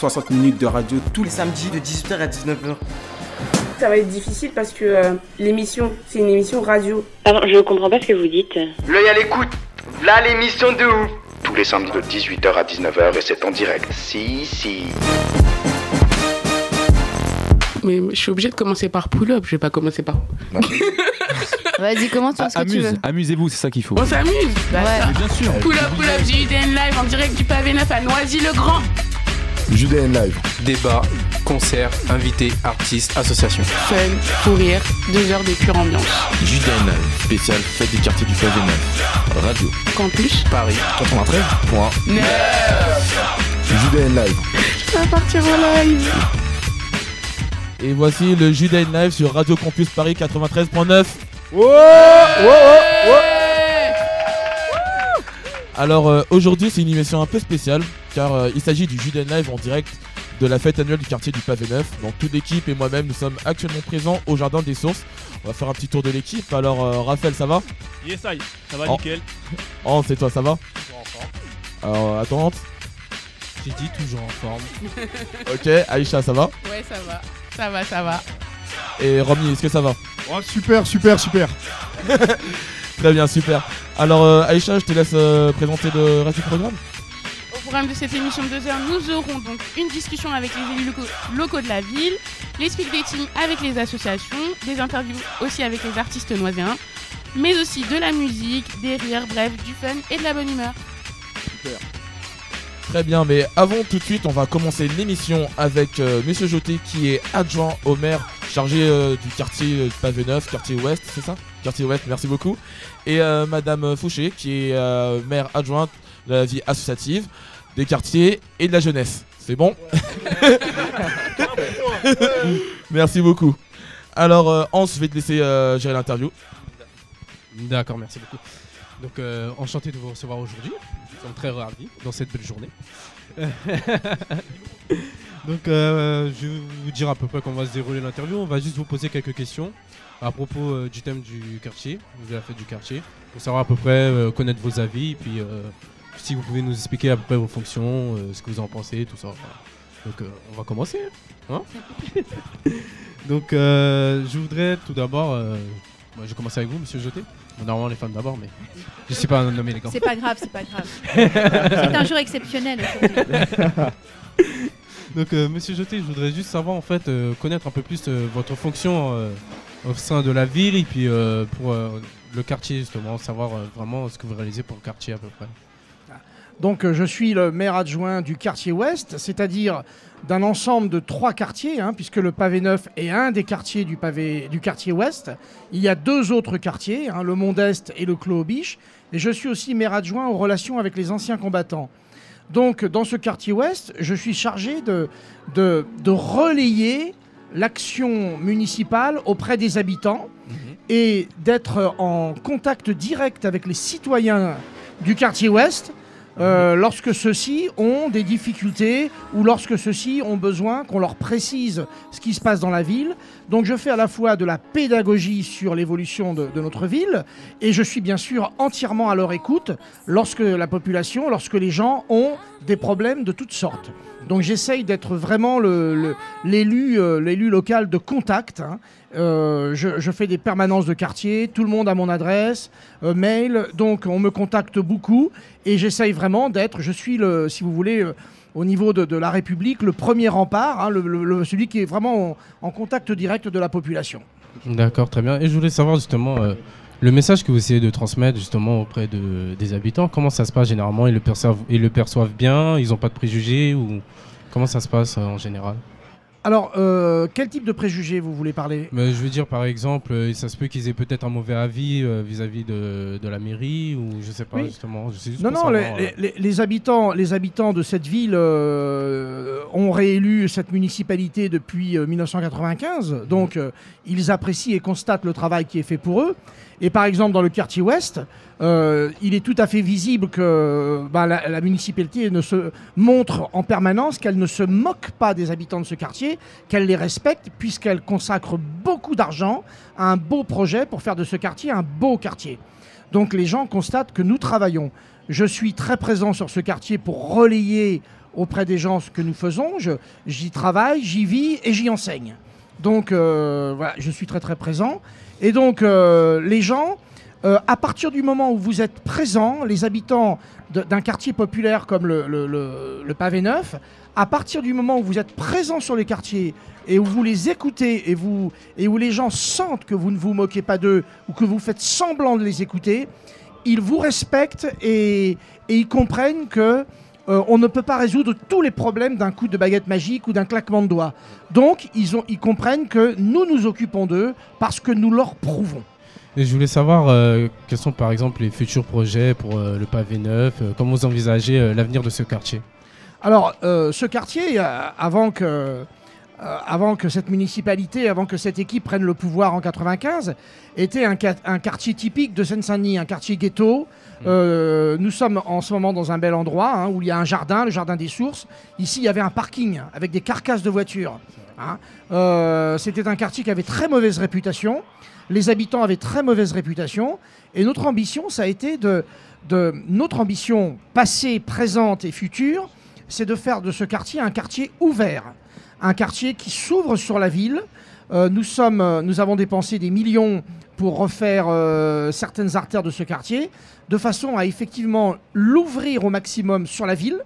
60 minutes de radio tous les samedis de 18h à 19h. Ça va être difficile parce que euh, l'émission, c'est une émission radio. Pardon, je comprends pas ce que vous dites. L'œil à l'écoute. Là, l'émission de ouf. tous les samedis de 18h à 19h et c'est en direct. Si, si. Mais je suis obligée de commencer par pull-up, je vais pas commencer par. Vas-y, comment tu ce que tu veux. amusez-vous, c'est ça qu'il faut. On s'amuse Bah, Ouais. bien sûr. Pull-up, pull-up, JUDN live en direct du pavé 9 à Noisy-le-Grand. JDN Live. Débat, concerts, invités, artistes, associations. Fun, rire, deux heures de pure ambiance. JDN, spécial fête du quartier du Pavé. Radio. Campus, Paris, 93. Point. JDN Live. on va partir en live. Et voici le JDN Live sur Radio Campus Paris 93.9. Alors euh, aujourd'hui c'est une émission un peu spéciale car euh, il s'agit du JDN Live en direct de la fête annuelle du quartier du Pavé Neuf. Donc toute l'équipe et moi-même nous sommes actuellement présents au Jardin des Sources. On va faire un petit tour de l'équipe. Alors euh, Raphaël ça va? Yes, I. ça va Oh. nickel. Hans c'est toi ça va? Toujours en forme. Alors attends Hans. J'ai dit toujours en forme. Ok Aïcha ça va? Ouais, ça va. Ça va, ça va. Et Romy est-ce que ça va? Oh, super, super, super. Très bien super. Alors euh, Aïcha je te laisse euh, présenter le reste du programme. Au programme de cette émission de 2 heures, nous aurons donc une discussion avec les élus locaux, locaux de la ville, les speed dating avec les associations, des interviews aussi avec les artistes noiséens, mais aussi de la musique, des rires, bref, du fun et de la bonne humeur. Très bien, mais avant tout de suite, on va commencer l'émission avec euh, Monsieur Joté qui est adjoint au maire chargé euh, du quartier Pavé Neuf, quartier Ouest, c'est ça? Quartier Ouest, merci beaucoup. Et euh, Madame Fouché qui est euh, maire adjointe de la vie associative, des quartiers et de la jeunesse. C'est bon Merci beaucoup. Alors euh, Hans, je vais te laisser euh, gérer l'interview. D'accord, merci beaucoup. Donc, euh, enchanté de vous recevoir aujourd'hui. Nous sommes très ravis dans cette belle journée. Donc, euh, je vais vous dire à peu près comment va se dérouler l'interview. On va juste vous poser quelques questions à propos euh, du thème du quartier, de la fête du quartier, pour savoir à peu près euh, connaître vos avis, et puis euh, si vous pouvez nous expliquer à peu près vos fonctions, ce que vous en pensez, tout ça. Donc, on va commencer. hein Donc, je voudrais tout d'abord. moi, je vais commencer avec vous, monsieur Joté. Bon, normalement, les femmes d'abord, mais je sais pas nommer les gants. C'est pas grave, c'est pas grave. c'est un jour exceptionnel. Donc, euh, monsieur Joté, je voudrais juste savoir, en fait, euh, connaître un peu plus euh, votre fonction au sein de la ville et puis euh, pour euh, le quartier, justement, savoir euh, vraiment ce que vous réalisez pour le quartier à peu près. Donc euh, je suis le maire adjoint du quartier ouest, c'est-à-dire d'un ensemble de trois quartiers, hein, puisque le pavé neuf est un des quartiers du, pavé, du quartier ouest. Il y a deux autres quartiers, hein, le Mont d'Est et le Clos aux Biches. Et je suis aussi maire adjoint aux relations avec les anciens combattants. Donc dans ce quartier ouest, je suis chargé de, de, de relayer l'action municipale auprès des habitants et d'être en contact direct avec les citoyens du quartier ouest euh, lorsque ceux-ci ont des difficultés ou lorsque ceux-ci ont besoin qu'on leur précise ce qui se passe dans la ville. Donc je fais à la fois de la pédagogie sur l'évolution de, de notre ville et je suis bien sûr entièrement à leur écoute lorsque la population, lorsque les gens ont des problèmes de toutes sortes. Donc j'essaye d'être vraiment euh, l'élu local de contact. hein. Euh, je, fais des permanences de quartier, tout le monde a mon adresse, euh, mail, donc on me contacte beaucoup et j'essaye vraiment d'être, je suis le, si vous voulez, au niveau de, la République, le premier rempart, hein, le- celui qui est vraiment en, en contact direct de la population. D'accord, très bien. Et je voulais savoir, justement, le message que vous essayez de transmettre, justement, auprès de, des habitants, comment ça se passe généralement? Ils le, perçoivent, ils le perçoivent bien? Ils n'ont pas de préjugés ou Comment ça se passe euh, en général? Alors, euh, quel type de préjugés vous voulez parler? Mais je veux dire, par exemple, euh, ça se peut qu'ils aient peut-être un mauvais avis euh, vis-à-vis de, de la mairie, ou je sais pas, Oui. justement. Je sais juste Non, non, les, savoir, les- les habitants, les habitants de cette ville ont réélu cette municipalité depuis euh, 1995, donc euh, ils apprécient et constatent le travail qui est fait pour eux. Et par exemple, dans le quartier ouest, euh, il est tout à fait visible que bah, la, la municipalité ne se montre en permanence qu'elle ne se moque pas des habitants de ce quartier, qu'elle les respecte, puisqu'elle consacre beaucoup d'argent à un beau projet pour faire de ce quartier un beau quartier. Donc les gens constatent que nous travaillons. Je suis très présent sur ce quartier pour relayer auprès des gens ce que nous faisons. J'y travaille, j'y vis et j'y enseigne. Donc euh, voilà, je suis très très présent. Et donc euh, les gens, euh, à partir du moment où vous êtes présents, les habitants d'un quartier populaire comme le, le- Pavé Neuf, à partir du moment où vous êtes présents sur les quartiers et où vous les écoutez et, vous, et où les gens sentent que vous ne vous moquez pas d'eux ou que vous faites semblant de les écouter, ils vous respectent et ils comprennent que euh, on ne peut pas résoudre tous les problèmes d'un coup de baguette magique ou d'un claquement de doigts. Donc, ils, ont, ils comprennent que nous nous occupons d'eux parce que nous leur prouvons. Et je voulais savoir euh, quels sont par exemple les futurs projets pour euh, le pavé neuf, comment vous envisagez l'avenir de ce quartier? Alors, ce quartier, avant que, avant que cette municipalité, avant que cette équipe prenne le pouvoir en 95, était un, un quartier typique de Seine-Saint-Denis, un quartier ghetto. Euh, nous sommes en ce moment dans un bel endroit hein, où il y a un jardin, le jardin des sources. Ici, il y avait un parking avec des carcasses de voitures. hein. Euh, C'était un quartier qui avait très mauvaise réputation. Les habitants avaient très mauvaise réputation. Et notre ambition, ça a été de, de notre ambition passée, présente et future, c'est de faire de ce quartier un quartier ouvert, un quartier qui s'ouvre sur la ville. Euh, nous, sommes, euh, nous avons dépensé des millions pour refaire euh, certaines artères de ce quartier, de façon à effectivement l'ouvrir au maximum sur la ville,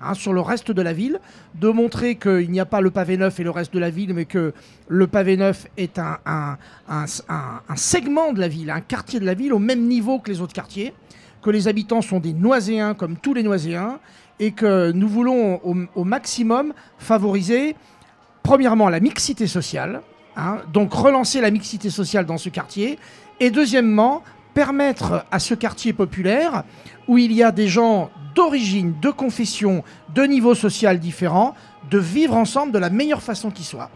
hein, sur le reste de la ville, de montrer qu'il n'y a pas le pavé neuf et le reste de la ville, mais que le pavé neuf est un, segment de la ville, un quartier de la ville au même niveau que les autres quartiers, que les habitants sont des Noiséens comme tous les Noiséens, et que nous voulons au maximum favoriser, premièrement, la mixité sociale, hein, donc relancer la mixité sociale dans ce quartier, et deuxièmement, permettre à ce quartier populaire, où il y a des gens d'origine, de confession, de niveau social différents, de vivre ensemble de la meilleure façon qui soit.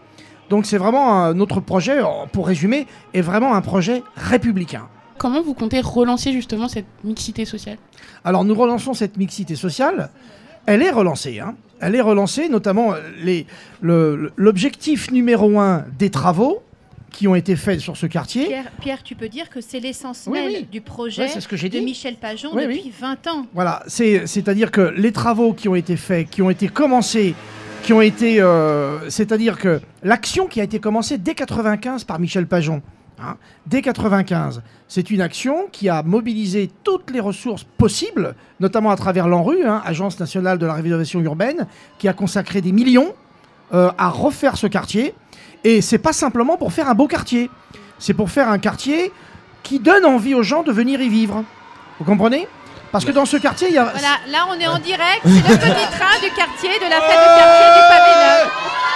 Donc c'est vraiment un- notre projet, pour résumer, est vraiment un projet républicain. Comment vous comptez relancer justement cette mixité sociale? Alors nous relançons cette mixité sociale. Elle est relancée. hein. Elle est relancée, notamment euh, le- l'objectif numéro un des travaux qui ont été faits sur ce quartier. Pierre, Pierre, tu peux dire que c'est l'essence Oui, même oui. du projet Ouais, c'est ce que j'ai de dit. Michel Pajon Oui, depuis oui. 20 ans. Voilà, c'est- c'est-à-dire que les travaux qui ont été faits, qui ont été commencés, qui ont été, euh, c'est-à-dire que l'action qui a été commencée dès 95 par Michel Pajon, hein, dès 95, c'est une action qui a mobilisé toutes les ressources possibles, notamment à travers l'ANRU, hein, Agence nationale de la rénovation urbaine, qui a consacré des millions euh, à refaire ce quartier. Et c'est pas simplement pour faire un beau quartier, c'est pour faire un quartier qui donne envie aux gens de venir y vivre. Vous comprenez? Parce que dans ce quartier, il y a. Voilà, là on est en direct, c'est le petit train du quartier, de la fête de quartier du pavé.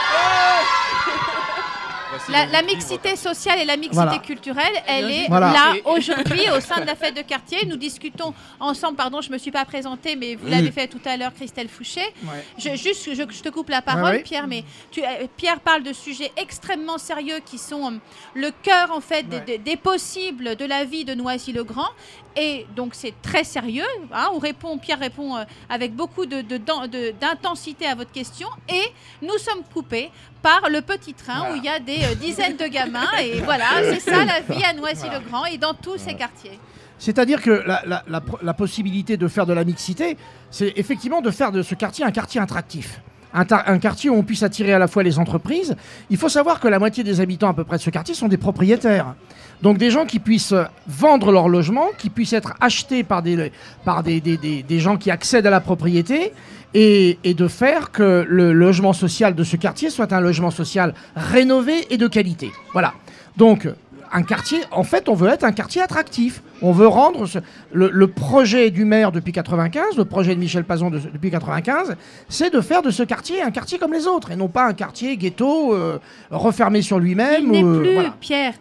La, la mixité sociale et la mixité Voilà. culturelle, elle est Voilà. là aujourd'hui au sein de la fête de quartier. Nous discutons ensemble, pardon, je ne me suis pas présentée, mais vous l'avez fait tout à l'heure, Christelle Fouché. Ouais. Je, juste, je, je te coupe la parole, Ouais, ouais. Pierre, mais tu- euh, Pierre parle de sujets extrêmement sérieux qui sont euh, le cœur en fait des- Ouais. des, des possibles de la vie de Noisy-le-Grand. Et donc c'est très sérieux. hein. on répond, Pierre répond euh, avec beaucoup de- de- d'intensité à votre question. Et nous sommes coupés par le petit train où il y a des euh, dizaines de gamins. Et voilà, c'est ça la vie à Noisy-le-Grand et dans tous ces quartiers. C'est-à-dire que la, la- la pro- la possibilité de faire de la mixité, c'est effectivement de faire de ce quartier un quartier attractif. Un, un quartier où on puisse attirer à la fois les entreprises. Il faut savoir que la moitié des habitants à peu près de ce quartier sont des propriétaires. Donc des gens qui puissent vendre leur logement, qui puissent être achetés par des, par des, des- des- des gens qui accèdent à la propriété, et, et de faire que le logement social de ce quartier soit un logement social rénové et de qualité. Voilà. Donc un quartier. En fait, on veut être un quartier attractif. On veut rendre ce- le, le projet du maire depuis 95, le projet de Michel Pazon de- depuis 95, c'est de faire de ce quartier un quartier comme les autres et non pas un quartier ghetto euh, refermé sur lui-même. Il n'est euh, plus, voilà. Pierre,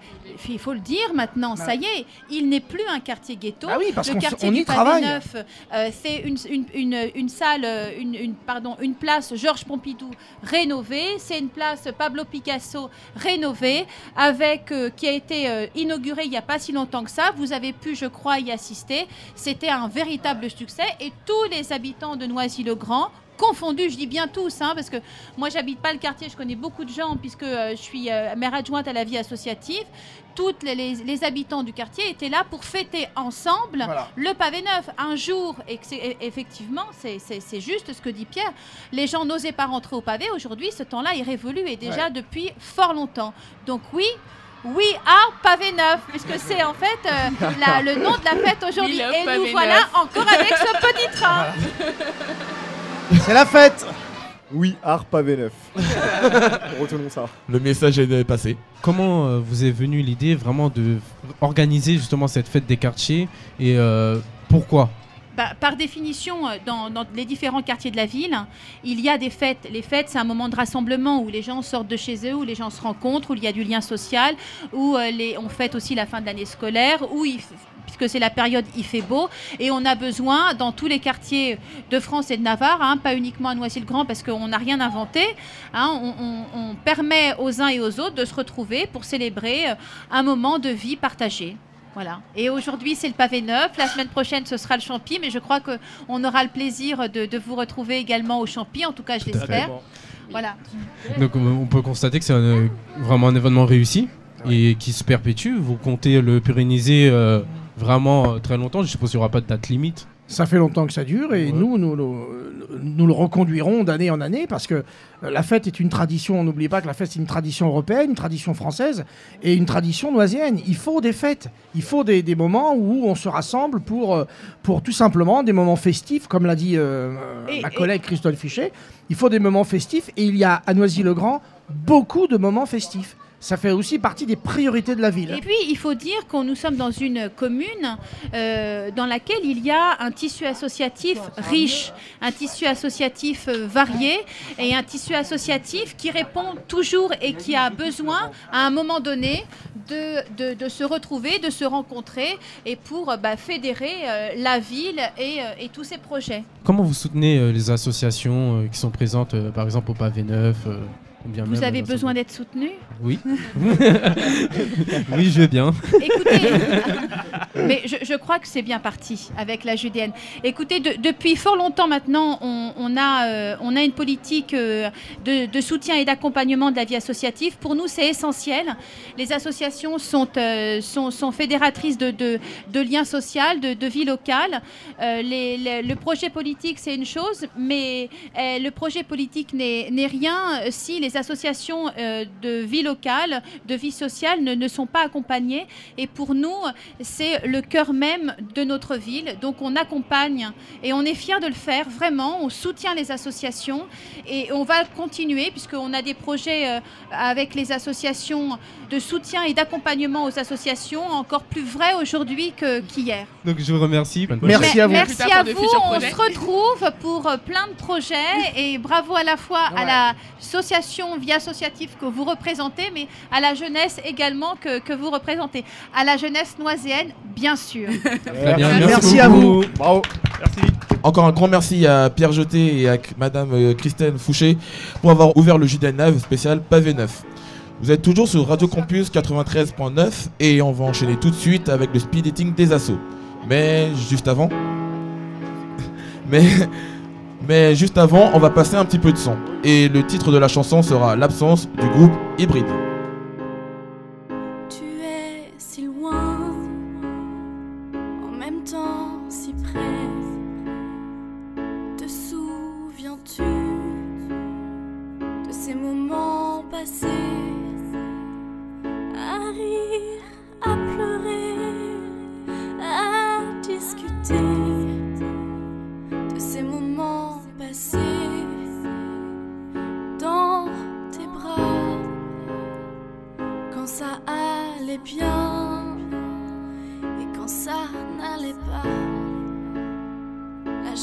il faut le dire maintenant, ça y est, il n'est plus un quartier ghetto. Ah oui, parce le quartier on du Pavé. Neuf, euh, c'est une, une, une- une salle, euh, une, une- pardon, une place Georges Pompidou rénovée. C'est une place Pablo Picasso rénovée, avec, euh, qui a été euh, inaugurée il n'y a pas si longtemps que ça. Vous avez pu, je crois, y assister. C'était un véritable succès et tous les habitants de Noisy-le-Grand confondus, je dis bien tous, hein, parce que moi j'habite pas le quartier, je connais beaucoup de gens puisque euh, je suis euh, maire adjointe à la vie associative. Toutes les, les- les habitants du quartier étaient là pour fêter ensemble le pavé neuf. Un jour, et effectivement, c'est- c'est c'est juste ce que dit Pierre, les gens n'osaient pas rentrer au pavé. Aujourd'hui, ce temps-là est révolu et déjà Ouais. depuis fort longtemps. Donc oui. Oui à pavé neuf, puisque c'est en fait euh, la- le nom de la fête aujourd'hui. Et nous pavé voilà encore avec ce petit train. C'est la fête Oui, art pavé neuf. Retenons ça. Le message est passé. Comment euh, vous est venue l'idée vraiment de organiser justement cette fête des quartiers et euh, pourquoi? Bah, par définition, euh, dans, dans les différents quartiers de la ville, il y a des fêtes. Les fêtes, c'est un moment de rassemblement où les gens sortent de chez eux, où les gens se rencontrent, où il y a du lien social, où euh, les, on fête aussi la fin de l'année scolaire, où il f- puisque c'est la période, il fait beau, et on a besoin dans tous les quartiers de France et de Navarre, hein, pas uniquement à Noisy-le-Grand parce qu'on n'a rien inventé, hein, on, on- on permet aux uns et aux autres de se retrouver pour célébrer euh, un moment de vie partagé. Voilà. Et aujourd'hui, c'est le pavé neuf. La semaine prochaine, ce sera le champi. Mais je crois qu'on aura le plaisir de, de vous retrouver également au champi. En tout cas, je l'espère. Voilà. Donc on peut constater que c'est euh, vraiment un événement réussi et qui se perpétue. Vous comptez le pérenniser euh, vraiment euh, très longtemps. Je suppose qu'il n'y aura pas de date limite. Ça fait longtemps que ça dure et nous, nous, nous, nous le reconduirons d'année en année parce que euh, la fête est une tradition, on n'oublie pas que la fête c'est une tradition européenne, une tradition française et une tradition noisienne. Il faut des fêtes, il faut des, des moments où on se rassemble pour, euh, pour tout simplement des moments festifs, comme l'a dit euh, Et- ma et- collègue Christophe Fichet. Il faut des moments festifs et il y a à Noisy-le-Grand beaucoup de moments festifs. Ça fait aussi partie des priorités de la ville. Et puis, il faut dire que nous sommes dans une commune euh, dans laquelle il y a un tissu associatif riche, un tissu associatif euh, varié et un tissu associatif qui répond toujours et qui a besoin, à un moment donné, de, de- de se retrouver, de se rencontrer et pour euh, bah, fédérer euh, la ville et, euh, et tous ses projets. Comment vous soutenez euh, les associations euh, qui sont présentes, euh, par exemple au Pavé Neuf euh, bien Vous avez dans- besoin d'être soutenu? Oui. oui, je veux bien. Écoutez, mais je, je crois que c'est bien parti avec la Judéenne. Écoutez, de- depuis fort longtemps maintenant, on, on a, euh, on a une politique euh, de, de soutien et d'accompagnement de la vie associative. Pour nous, c'est essentiel. Les associations sont, euh, sont, sont fédératrices de, de, de liens sociaux, de, de vie locale. Les- les- le projet politique, c'est une chose, mais le projet politique n'est rien si les associations euh, de vie locale, de vie sociale ne, ne sont pas accompagnées. Et pour nous, c'est le cœur même de notre ville. Donc on accompagne et on est fiers de le faire, vraiment. On soutient les associations et on va continuer puisqu'on a des projets euh, avec les associations de soutien et d'accompagnement aux associations encore plus vrais aujourd'hui qu'hier. Donc je vous remercie. Merci Mais- à vous. Merci à vous. On se retrouve pour euh, plein de projets et bravo à la fois à l'association Vie Associative que vous représentez, mais à la jeunesse également que, que vous représentez. À la jeunesse noiséenne, bien sûr. Merci à vous. Bravo. Merci. Encore un grand merci à Pierre Jeté et à Madame euh, Christine Fouché pour avoir ouvert le Nave spécial Pavé Neuf. Vous êtes toujours sur Radio Campus 93.9 et on va enchaîner tout de suite avec le speed dating des assauts. Mais juste avant. Mais, mais juste avant, on va passer un petit peu de son. Et le titre de la chanson sera L'absence du groupe hybride.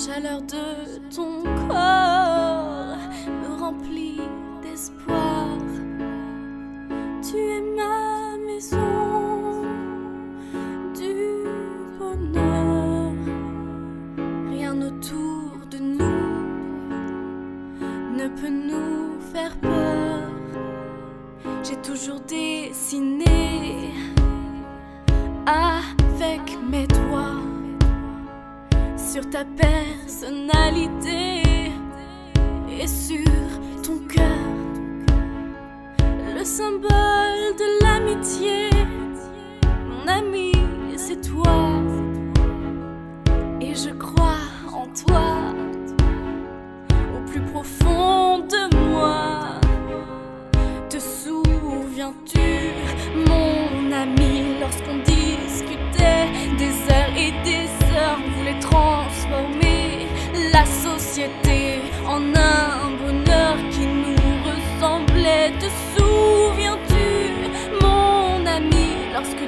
Chaleur de ton corps me remplit d'espoir. Tu es ma maison du bonheur. Rien autour de nous ne peut nous faire peur. J'ai toujours dessiné avec mes doigts sur ta personnalité et sur ton cœur le symbole de l'amitié. Mon ami, c'est toi et je crois en toi au plus profond de moi. Te souviens-tu, mon ami, lorsqu'on en un bonheur qui nous ressemblait. Te souviens-tu, mon ami, lorsque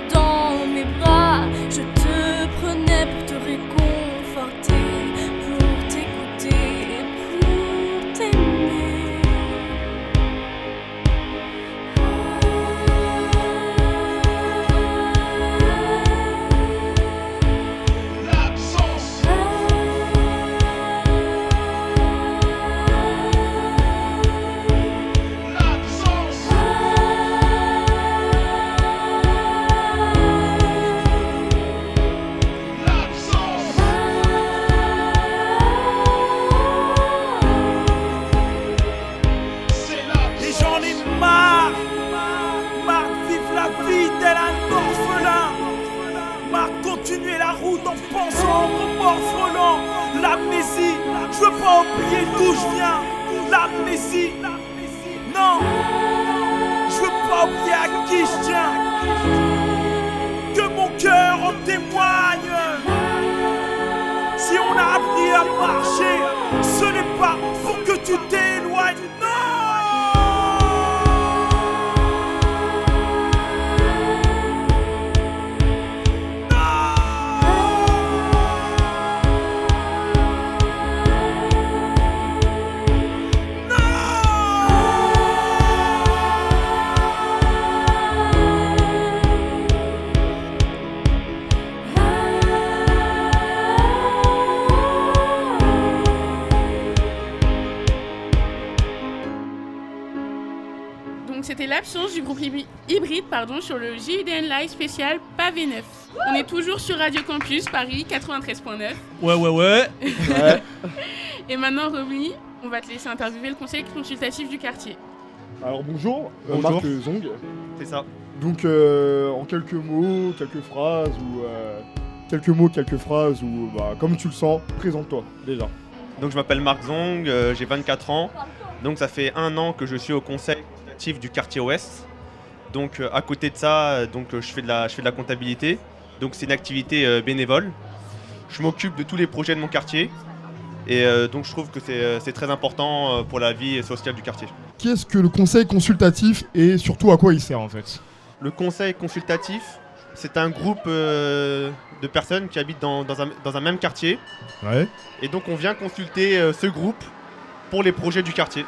hybride pardon, sur le JUDN Live spécial Pavé 9. On est toujours sur Radio Campus Paris 93.9. Ouais, ouais, ouais. Et maintenant, Romy, on va te laisser interviewer le conseil consultatif du quartier. Alors bonjour, euh, Bonjour. Marc Zong. C'est ça. Donc euh, en quelques mots, quelques phrases ou euh, quelques mots, quelques phrases ou bah, comme tu le sens, présente-toi déjà. Donc je m'appelle Marc Zong, euh, j'ai 24 ans. Donc ça fait un an que je suis au conseil consultatif du quartier ouest. Donc euh, à côté de ça, euh, donc euh, je fais de la je fais de la comptabilité. Donc c'est une activité bénévole. Je m'occupe de tous les projets de mon quartier. Et euh, donc je trouve que c'est très important pour la vie sociale du quartier. Qu'est-ce que le conseil consultatif et surtout à quoi il sert en fait? Le conseil consultatif, c'est un groupe euh, de personnes qui habitent dans, dans un, dans un même quartier. Ouais. Et donc on vient consulter euh, ce groupe pour les projets du quartier.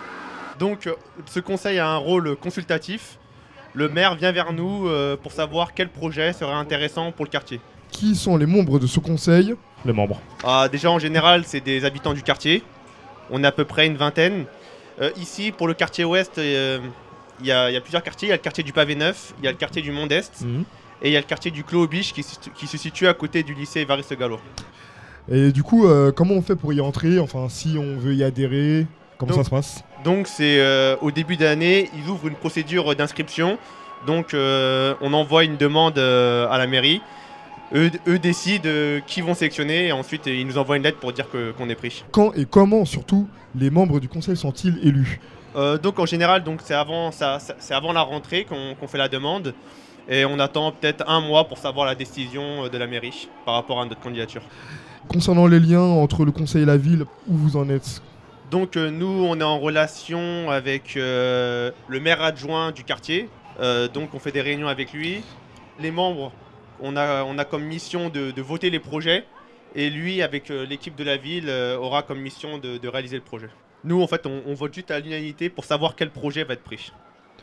Donc ce conseil a un rôle consultatif. Le maire vient vers nous euh, pour savoir quel projet serait intéressant pour le quartier. Qui sont les membres de ce conseil Les membres. Ah, déjà en général, c'est des habitants du quartier. On est à peu près une vingtaine. Euh, ici, pour le quartier ouest, euh, il y, a il y a plusieurs quartiers. Il y a le quartier du Pavé Neuf, il y a le quartier du Monde-Est Mhm. et il y a le quartier du Clos aux Biches qui, se- qui se situe à côté du lycée Évariste Gallo. Et du coup, euh, comment on fait pour y entrer? Enfin, si on veut y adhérer, comment ça se passe? Donc c'est euh, au début d'année, ils ouvrent une procédure d'inscription. Donc euh, on envoie une demande euh, à la mairie. Eux, eux décident qui vont sélectionner et ensuite ils nous envoient une lettre pour dire que- qu'on est pris. Quand et comment surtout les membres du conseil sont-ils élus? Donc en général, donc c'est avant, ça, ça- c'est avant la rentrée qu'on qu'on fait la demande et on attend peut-être un mois pour savoir la décision de la mairie par rapport à notre candidature. Concernant les liens entre le conseil et la ville, où vous en êtes? Donc euh, nous, on est en relation avec euh, le maire adjoint du quartier. Euh, donc on fait des réunions avec lui. les membres, on a, comme mission de, voter les projets. Et lui, avec l'équipe de la ville, aura comme mission de, réaliser le projet. Nous, en fait, on, on vote juste à l'unanimité pour savoir quel projet va être pris.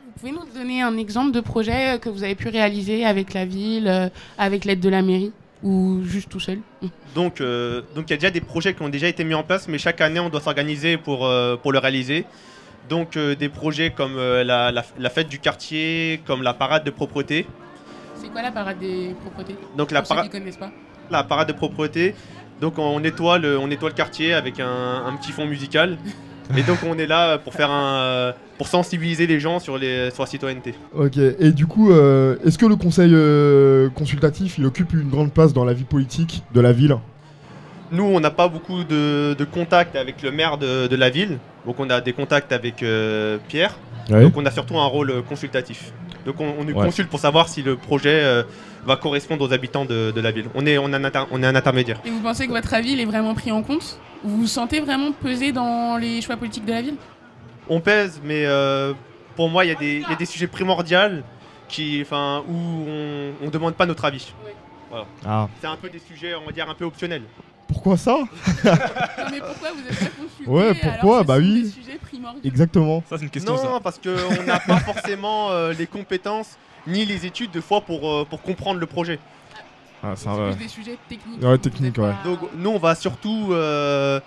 Vous pouvez nous donner un exemple de projet que vous avez pu réaliser avec la ville, avec l'aide de la mairie? Ou juste tout seul Donc, euh, donc il y a déjà des projets qui ont déjà été mis en place, mais chaque année, on doit s'organiser pour, euh, pour le réaliser. Donc, euh, des projets comme euh, la, la- la fête du quartier, comme la parade de propreté. C'est quoi la parade des propretés? Donc, la Pour ceux para- qui connaissent pas. La parade de propreté. Donc, on nettoie le, on nettoie le quartier avec un, un petit fond musical. Et donc, on est là pour faire un, euh, pour sensibiliser les gens sur, les, sur la citoyenneté. Ok, et du coup, euh, est-ce que le conseil euh, consultatif, il occupe une grande place dans la vie politique de la ville? Nous, on n'a pas beaucoup de, de contacts avec le maire de, de la ville. Donc, on a des contacts avec euh, Pierre. Ouais. Donc, on a surtout un rôle consultatif. Donc, on, on nous Ouais. consulte pour savoir si le projet euh, va correspondre aux habitants de, de la ville. On est, on, est un inter- on est un intermédiaire. Et vous pensez que votre avis il est vraiment pris en compte Vous vous sentez vraiment peser dans les choix politiques de la ville On pèse, mais euh, pour moi, il y, a des- il y a des sujets primordiaux qui, enfin, où on ne demande pas notre avis. Voilà. Ah. C'est un peu des sujets, on va dire, un peu optionnels. Pourquoi ça Non mais pourquoi vous êtes pas consulté Ouais, alors pourquoi que Bah ce sont oui. des sujets primordiaux Exactement. Ça, c'est une question, non, ça. parce qu'on n'a pas forcément euh, les compétences ni les études de fois pour, euh, pour comprendre le projet. Ah, C'est va. plus des sujets techniques. Ouais, technique, ouais. Donc nous, on va surtout euh,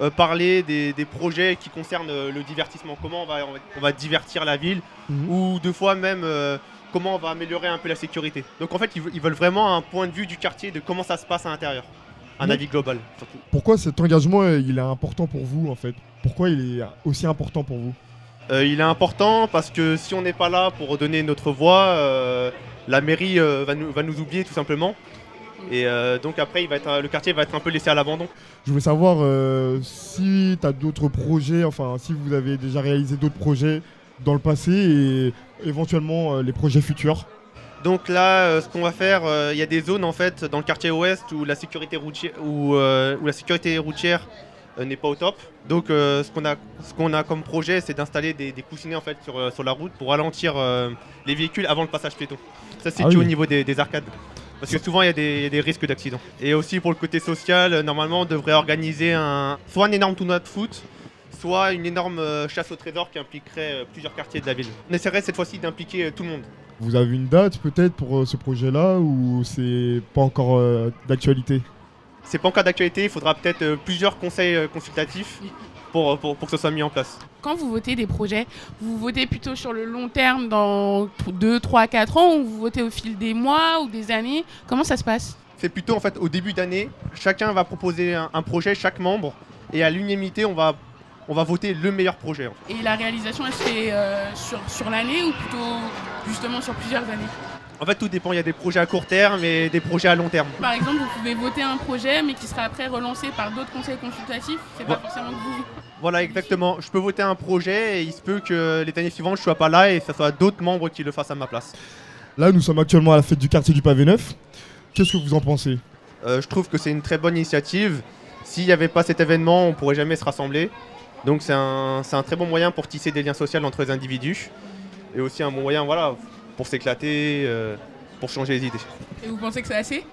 euh, parler des, des projets qui concernent euh, le divertissement. Comment on va, on va, on va divertir la ville, Mhm. ou deux fois même euh, comment on va améliorer un peu la sécurité. Donc en fait, ils, ve- ils veulent vraiment un point de vue du quartier, de comment ça se passe à l'intérieur. Un Mais- avis global, surtout. Pourquoi cet engagement, il est important pour vous, en fait? Pourquoi il est aussi important pour vous? Euh, il est important parce que si on n'est pas là pour donner notre voix, euh, la mairie euh, va, nous, va nous oublier tout simplement. Et donc après, il va être, le quartier va être un peu laissé à l'abandon. Je voulais savoir si tu as d'autres projets, enfin, si vous avez déjà réalisé d'autres projets dans le passé et éventuellement les projets futurs. Donc là, ce qu'on va faire, il y a des zones en fait dans le quartier ouest où la sécurité routière, où, où la sécurité routière n'est pas au top. Donc euh, ce qu'on a, qu'on a comme projet, c'est d'installer des, des coussinets en fait sur, euh, sur la route pour ralentir euh, les véhicules avant le passage piéton. Ça c'est Ah oui. au niveau des, des arcades. Parce que souvent il y, a des- il y a des risques d'accident. Et aussi pour le côté social, euh, normalement on devrait organiser un, soit un énorme tournoi de foot, soit une énorme euh, chasse au trésor qui impliquerait euh, plusieurs quartiers de la ville. On essaierait cette fois-ci d'impliquer euh, tout le monde. Vous avez une date peut-être pour euh, ce projet-là ou c'est pas encore euh, d'actualité? C'est pas encore d'actualité, il faudra peut-être euh, plusieurs conseils euh, consultatifs pour, euh, pour, pour que ce soit mis en place. Quand vous votez des projets, vous votez plutôt sur le long terme dans 2, 3, 4 ans ou vous votez au fil des mois ou des années? Comment ça se passe? C'est plutôt en fait au début d'année, chacun va proposer un, un projet, chaque membre, et à l'unanimité, on va, on va voter le meilleur projet. Et la réalisation, elle se fait euh, sur, sur l'année ou plutôt justement sur plusieurs années? En fait, tout dépend, il y a des projets à court terme et des projets à long terme. Par exemple, vous pouvez voter un projet mais qui sera après relancé par d'autres conseils consultatifs. C'est pas forcément que vous. Voilà, exactement. Je peux voter un projet et il se peut que les années suivantes, je sois pas là et ce soit d'autres membres qui le fassent à ma place. Là, nous sommes actuellement à la fête du quartier du Pavé Neuf. Qu'est-ce que vous en pensez? Euh, je trouve que c'est une très bonne initiative. S'il n'y avait pas cet événement, on pourrait jamais se rassembler. Donc c'est un, c'est un très bon moyen pour tisser des liens sociaux entre les individus. Et aussi un bon moyen voilà, pour s'éclater, euh, pour changer les idées. Et vous pensez que c'est assez?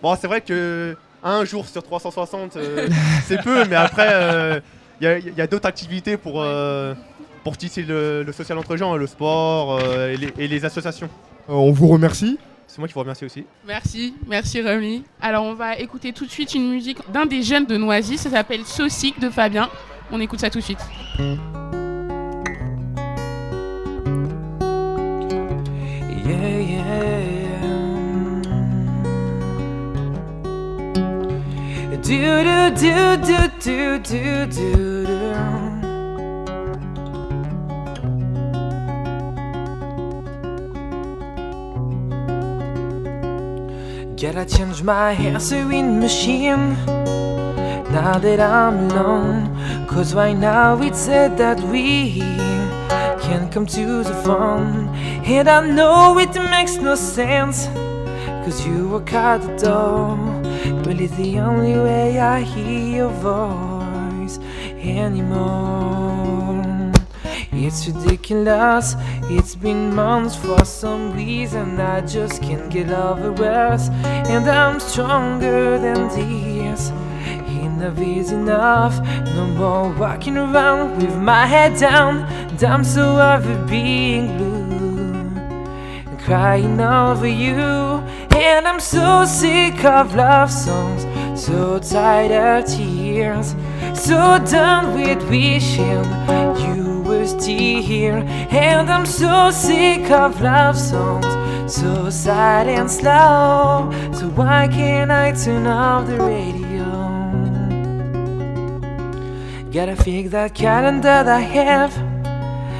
Bon, c'est vrai que un jour sur 360, euh, c'est peu, mais après, euh, il y a, il y a d'autres activités pour, euh, pour tisser le, le social entre gens, le sport euh, et, les, et les associations. Euh, On vous remercie. C'est moi qui vous remercie aussi. Merci, merci Rémi. Alors on va écouter tout de suite une musique d'un des jeunes de Noisy, ça s'appelle Saucic de Fabien. On écoute ça tout de suite. Yeah, yeah. Do do do do do do do do. Gotta change my hair sewing machine now that I'm alone. Cause right now it's said that we can't come to the phone. And I know it makes no sense. Cause you walk out the door. It's the only way I hear your voice anymore. It's ridiculous. It's been months for some reason I just can't get over it. And I'm stronger than this. Enough is enough. No more walking around with my head down. And I'm so over being blue. Crying over you. And I'm so sick of love songs. So tired of tears. So done with wishing you were still here. And I'm so sick of love songs. So sad and slow. So why can't I turn off the radio? Gotta fix that calendar that I have.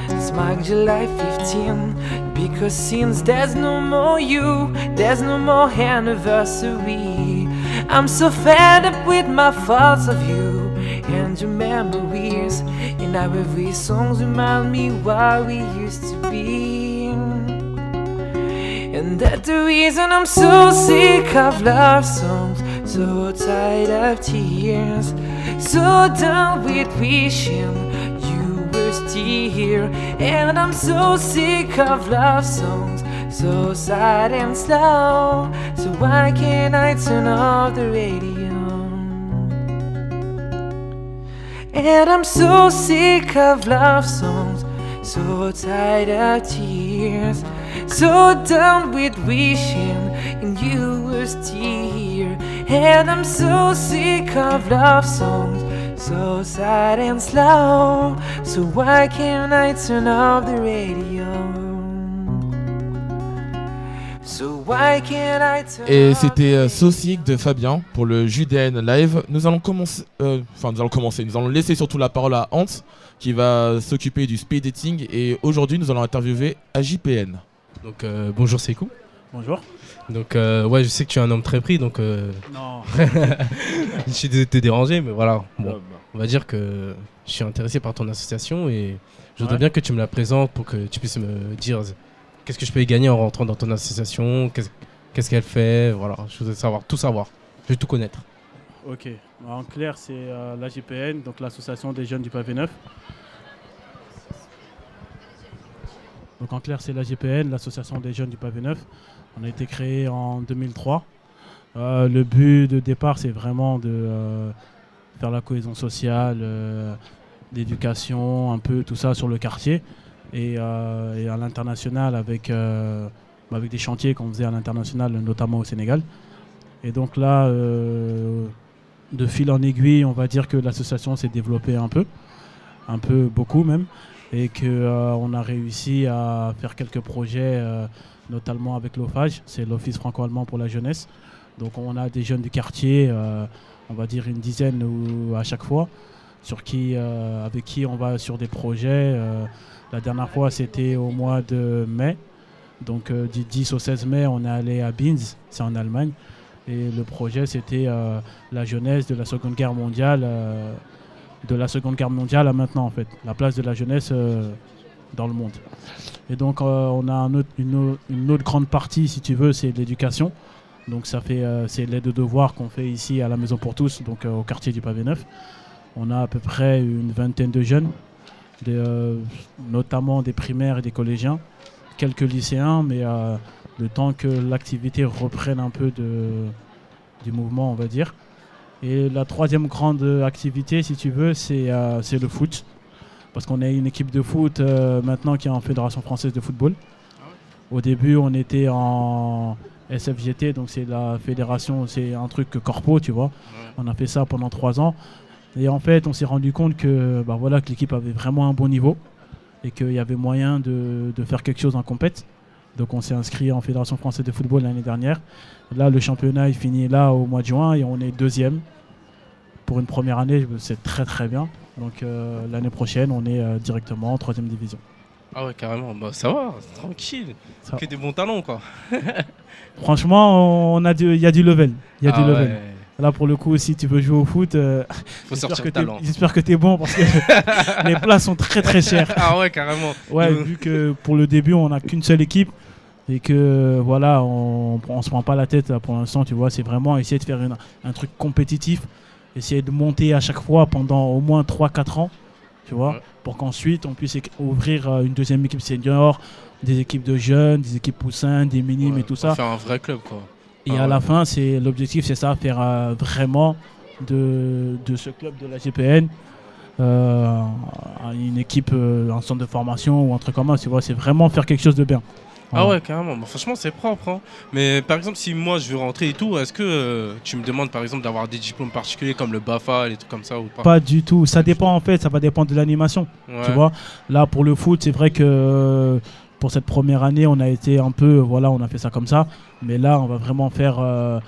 It's marked July 15. Because since there's no more you, there's no more anniversary. I'm so fed up with my thoughts of you and your memories. And now every song remind me why we used to be. And that's the reason I'm so sick of love songs, so tired of tears, so done with wishing still here. And I'm so sick of love songs, so sad and slow. So why can't I turn off the radio? And I'm so sick of love songs, so tired of tears, so done with wishing and you were still here. And I'm so sick of love songs, so sad and slow. So why can't I turn off the radio? So why can't I turn Et c'était euh, Saucic de Fabien pour le JDN Live. Nous allons commencer, euh, enfin nous allons commencer, nous allons laisser surtout la parole à Hans qui va s'occuper du speed dating et aujourd'hui nous allons interviewer AJPN. Donc euh, bonjour Sekou. Bonjour. Donc euh, ouais je sais que tu es un homme très pris donc euh, Non. je suis désolé de te déranger mais voilà. Bon, bah. on va dire que je suis intéressé par ton association et je voudrais bien que tu me la présentes pour que tu puisses me dire qu'est-ce que je peux y gagner en rentrant dans ton association, qu'est-ce qu'elle fait, voilà, je voudrais savoir tout savoir, je veux tout connaître. Ok. En clair, c'est euh, l'AGPN, donc l'association des jeunes du pavé neuf. Donc en clair, c'est l'AGPN, l'association des jeunes du pavé neuf. On a été créé en 2003. Euh, le but de départ, c'est vraiment de euh, faire la cohésion sociale, euh, l'éducation, un peu tout ça sur le quartier. Et, et à l'international, avec, bah, avec des chantiers qu'on faisait à l'international, notamment au Sénégal. Et donc là, de fil en aiguille, on va dire que l'association s'est développée un peu, un peu beaucoup même, et qu'on a réussi à faire quelques projets, euh, notamment avec l'OFAGE, c'est l'Office franco-allemand pour la jeunesse. Donc on a des jeunes du quartier, euh, on va dire une dizaine à chaque fois, sur qui, euh, avec qui on va sur des projets. euh, la dernière fois, c'était au mois de mai. Donc euh, du 10 au 16 mai, on est allé à Binz, c'est en Allemagne. Et le projet, c'était euh, la jeunesse de la Seconde Guerre mondiale, euh, de la Seconde Guerre mondiale à maintenant, en fait. La place de la jeunesse euh, dans le monde. Et donc, euh, on a une, au- une autre grande partie, si tu veux, c'est l'éducation. Donc, ça fait, euh, c'est l'aide de devoir qu'on fait ici à la Maison pour tous, donc au quartier du Pavé Neuf. On a à peu près une vingtaine de jeunes, notamment des primaires et des collégiens, quelques lycéens, mais le temps que l'activité reprenne un peu du mouvement, on va dire. Et la troisième grande activité, si tu veux, c'est euh, c'est le foot. Parce qu'on est une équipe de foot euh, maintenant qui est en Fédération française de football. Au début, on était en SFGT, donc c'est la fédération, c'est un truc corpo, tu vois. On a fait ça pendant trois ans. Et en fait, on s'est rendu compte que, bah voilà, que l'équipe avait vraiment un bon niveau et qu'il y avait moyen de, de faire quelque chose en compète. Donc on s'est inscrit en Fédération française de football l'année dernière. Là, le championnat il finit là au mois de juin et on est deuxième. Pour une première année, c'est très très bien. Donc euh, l'année prochaine, on est euh, directement en troisième division. Ah ouais carrément, bah ça va, tranquille, Ça- que des bons talents quoi. Franchement, on a du- il y a du level. Il y a Ah du level. ouais. Là, pour le coup, si tu veux jouer au foot, euh, Faut j'espère sortir que le t'es- talent. J'espère que tu es bon parce que les places sont très très chères. Ah ouais, carrément. Ouais, vu que pour le début, on n'a qu'une seule équipe et que voilà, on, on se prend pas la tête là, pour l'instant, tu vois. C'est vraiment essayer de faire une- un truc compétitif, essayer de monter à chaque fois pendant au moins 3-4 ans. tu vois, pour qu'ensuite on puisse ouvrir euh, une deuxième équipe senior, des équipes de jeunes, des équipes poussins, des minimes et tout ça. Faire un vrai club, quoi. Et Ah à la fin, c'est l'objectif, c'est ça, faire euh, vraiment de, de ce club de la GPN euh, une équipe, euh, un centre de formation ou un truc comme ça. Tu vois, c'est vraiment faire quelque chose de bien. Ah ouais, carrément. Bah, franchement, c'est propre. hein. Mais par exemple, si moi je veux rentrer et tout, est-ce que euh, tu me demandes par exemple d'avoir des diplômes particuliers comme le BAFA, les trucs comme ça ou pas? Pas du tout. Ça dépend en fait, ça va dépendre de l'animation. Ouais. Tu vois, là pour le foot, c'est vrai que pour cette première année, on a été un peu, voilà, on a fait ça comme ça. Mais là, on va vraiment faire euh,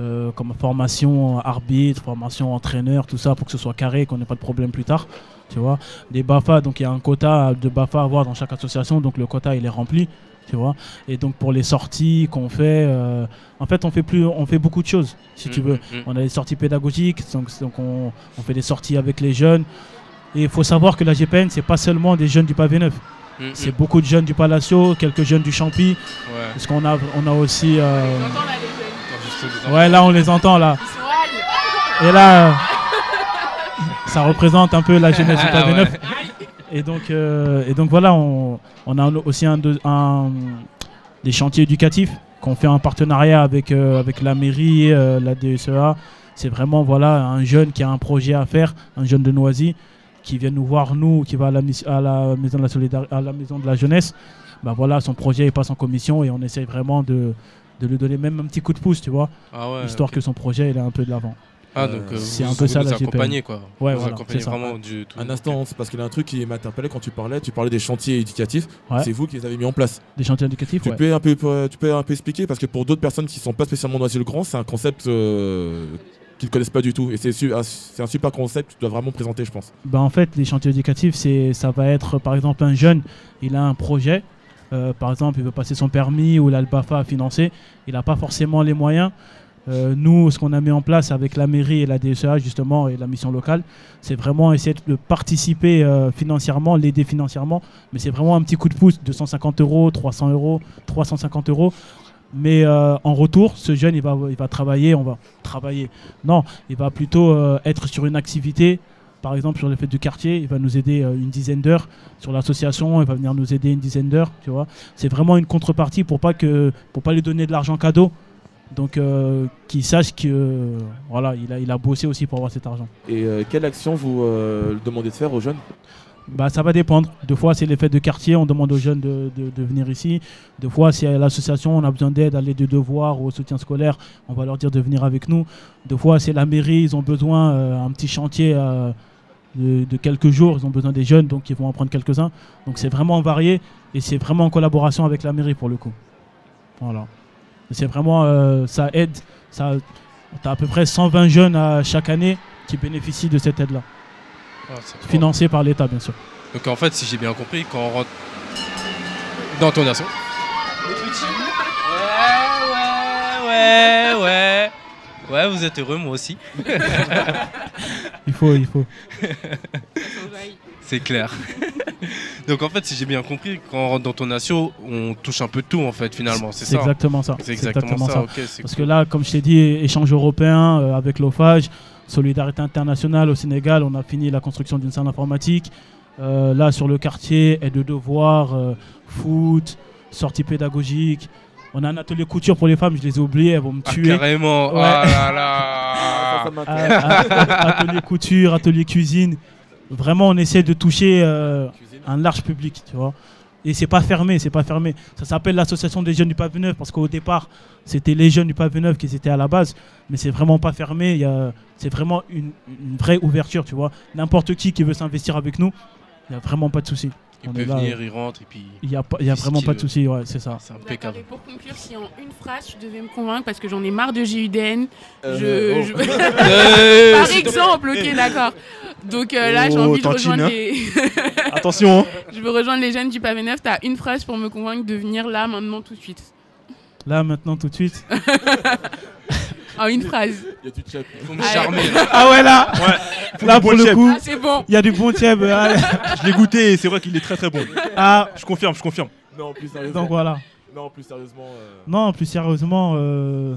euh, comme formation arbitre, formation entraîneur, tout ça pour que ce soit carré, qu'on n'ait pas de problème plus tard. Tu vois, des BAFA, donc il y a un quota de BAFA à avoir dans chaque association, donc le quota il est rempli. Tu vois, et donc pour les sorties qu'on fait, euh, en fait on fait plus, on fait beaucoup de choses, si tu Mhm, veux. mhm. On a des sorties pédagogiques, donc, donc on, on fait des sorties avec les jeunes. Et il faut savoir que la GPN, c'est pas seulement des jeunes du pavé neuf. Mhm. C'est beaucoup de jeunes du Palacio, quelques jeunes du Champy. Ouais. Parce qu'on a, on a aussi. euh, Attends, juste les Ouais, là on les entend là. Et là, euh, ça représente un peu la jeunesse du Ah ouais. Et donc, euh, et donc voilà, on, on a aussi un, un- des chantiers éducatifs qu'on fait en partenariat avec, euh, avec la mairie, euh, la DSEA. C'est vraiment voilà, un jeune qui a un projet à faire, un jeune de Noisy, qui vient nous voir, nous, qui va à la, mis- à la maison de la solidar- à la maison de la jeunesse. Bah voilà, son projet il passe en commission et on essaye vraiment de, de lui donner même un petit coup de pouce, tu vois, Ah ouais, histoire que son projet il est un peu de l'avant. Ah, donc, euh, c'est vous- un peu vous ça la GPN. accompagnez, quoi. Ouais, Vous voilà, c'est vraiment du tout. Un instant, c'est parce qu'il y a un truc qui m'a interpellé quand tu parlais. Tu parlais des chantiers éducatifs. Ouais. C'est vous qui les avez mis en place. Des chantiers éducatifs, tu ouais. peux un peu, euh, tu peux un peu expliquer parce que pour d'autres personnes qui sont pas spécialement Noisy le Grand, c'est un concept euh, qu'ils ne connaissent pas du tout. Et c'est su- un- super concept que tu dois vraiment présenter, je pense. Ben, en fait, les chantiers éducatifs, ça va être par exemple un jeune, il a un projet, euh, par exemple, il veut passer son permis ou l'Albafa à financer, il n'a pas forcément les moyens. Euh, nous, ce qu'on a mis en place avec la mairie et la DSEA justement et la mission locale, c'est vraiment essayer de participer euh, financièrement, l'aider financièrement, mais c'est vraiment un petit coup de pouce, 250 euros, 300 euros, 350 euros. Mais euh, en retour, ce jeune, il va, il va travailler, on va travailler. Non, il va plutôt euh, être sur une activité. Par exemple, sur les fêtes du quartier, il va nous aider euh, une dizaine d'heures. Sur l'association, il va venir nous aider une dizaine d'heures. Tu vois, c'est vraiment une contrepartie pour pas que, pour pas lui donner de l'argent cadeau. Donc, qu'il sache que, voilà, il a, il a bossé aussi pour avoir cet argent. Et quelle action vous demandez de faire aux jeunes? Bah, ça va dépendre. Deux fois, c'est les fêtes de quartier, on demande aux jeunes de, de- venir ici. Deux fois, si l'association, on a besoin d'aide à l'aide de devoirs ou au soutien scolaire, on va leur dire de venir avec nous. Deux fois, c'est la mairie, ils ont besoin euh, un petit chantier euh, de, de quelques jours, ils ont besoin des jeunes, donc ils vont en prendre quelques-uns. Donc c'est vraiment varié et c'est vraiment en collaboration avec la mairie pour le coup. Voilà. C'est vraiment, euh, ça aide. Ça, tu as à peu près 120 jeunes à chaque année qui bénéficient de cette aide-là. Ah. Financée par l'État, bien sûr. Donc en fait, si j'ai bien compris, quand on rentre dans ton nation. Ouais, ouais, ouais, ouais. Ouais, vous êtes heureux, moi aussi. Il faut, il faut. C'est clair. Donc en fait, si j'ai bien compris, quand on rentre dans ton nation, on touche un peu de tout en fait finalement, c'est ça exactement ça. C'est exactement, ça. Parce cool. que là, comme je t'ai dit, échange européen euh, avec l'OFAGE, solidarité internationale au Sénégal, on a fini la construction d'une salle informatique. Euh, là, sur le quartier, aide de devoirs, euh, foot, sortie pédagogique. On a un atelier couture pour les femmes, je les ai oubliés, elles vont me Ah, tuer. carrément. Ouais. Ah là là. Ah, atelier couture, atelier cuisine. Vraiment, on essaie de toucher euh, un large public, tu vois. Et c'est pas fermé, c'est pas fermé. Ça s'appelle l'association des jeunes du Pavé Neuf parce qu'au départ, c'était les jeunes du Pavé Neuf qui étaient à la base, mais c'est vraiment pas fermé. C'est vraiment une, vraie ouverture, tu vois. N'importe qui qui veut s'investir avec nous, il y a vraiment pas de souci. Il On peut est là, venir, il rentre et puis. Il y a, pas- il y a il fait ce vraiment pas de souci, ouais, c'est ça. C'est impeccable. Et pour conclure, si en une phrase tu devais me convaincre parce que j'en ai marre de GUDN, Euh, je, oh. je- Euh, par exemple, ok, d'accord. Donc euh, là, j'ai Oh, envie de rejoindre hein. les. Attention, hein. Je veux rejoindre les jeunes du pavé neuf. T'as une phrase pour me convaincre de venir là, maintenant, tout de suite. Là, maintenant, tout de suite. En une phrase. Il y a du chat. Faut me Allez. charmer. Ah ouais, là Là, pour bon le coup, Ah, c'est bon. il y a du bon allez. Je l'ai goûté et c'est vrai qu'il est très très bon. Ah, Je confirme, je confirme. Non, plus sérieusement. donc voilà. Non, plus sérieusement. euh, Non, plus sérieusement, euh,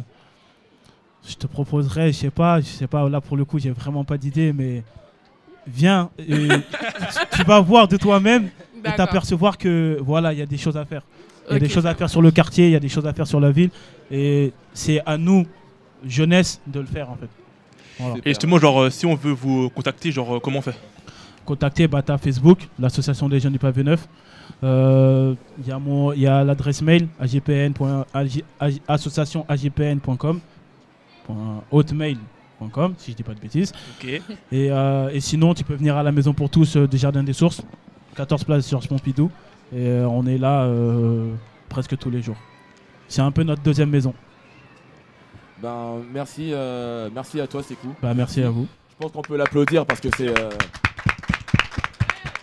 je te proposerais, je sais pas, je sais pas, là pour le coup, j'ai vraiment pas d'idée, mais viens, et tu, vas voir de toi-même et t'apercevoir que voilà, il y a des choses à faire. Il y a des choses à faire sur le quartier, il y a des choses à faire sur la ville, et c'est à nous, jeunesse, de le faire en fait. Voilà. Et justement, genre, euh, si on veut vous contacter, genre, euh, comment on fait? Contacter Bata Facebook, l'association des jeunes du pavé 9. Euh, Il y a mon- il y a l'adresse mail agpn. ag- ag- associationagpn.com hotmail.com si je dis pas de bêtises. Ok. Et, euh, et sinon, tu peux venir à la maison pour tous euh, des Jardins des Sources, 14 places sur Pompidou. Et euh, on est là euh, presque tous les jours. C'est un peu notre deuxième maison. Ben, merci, euh, merci à toi, c'est cool. Bah, merci à vous. Je pense qu'on peut l'applaudir parce que c'est. euh,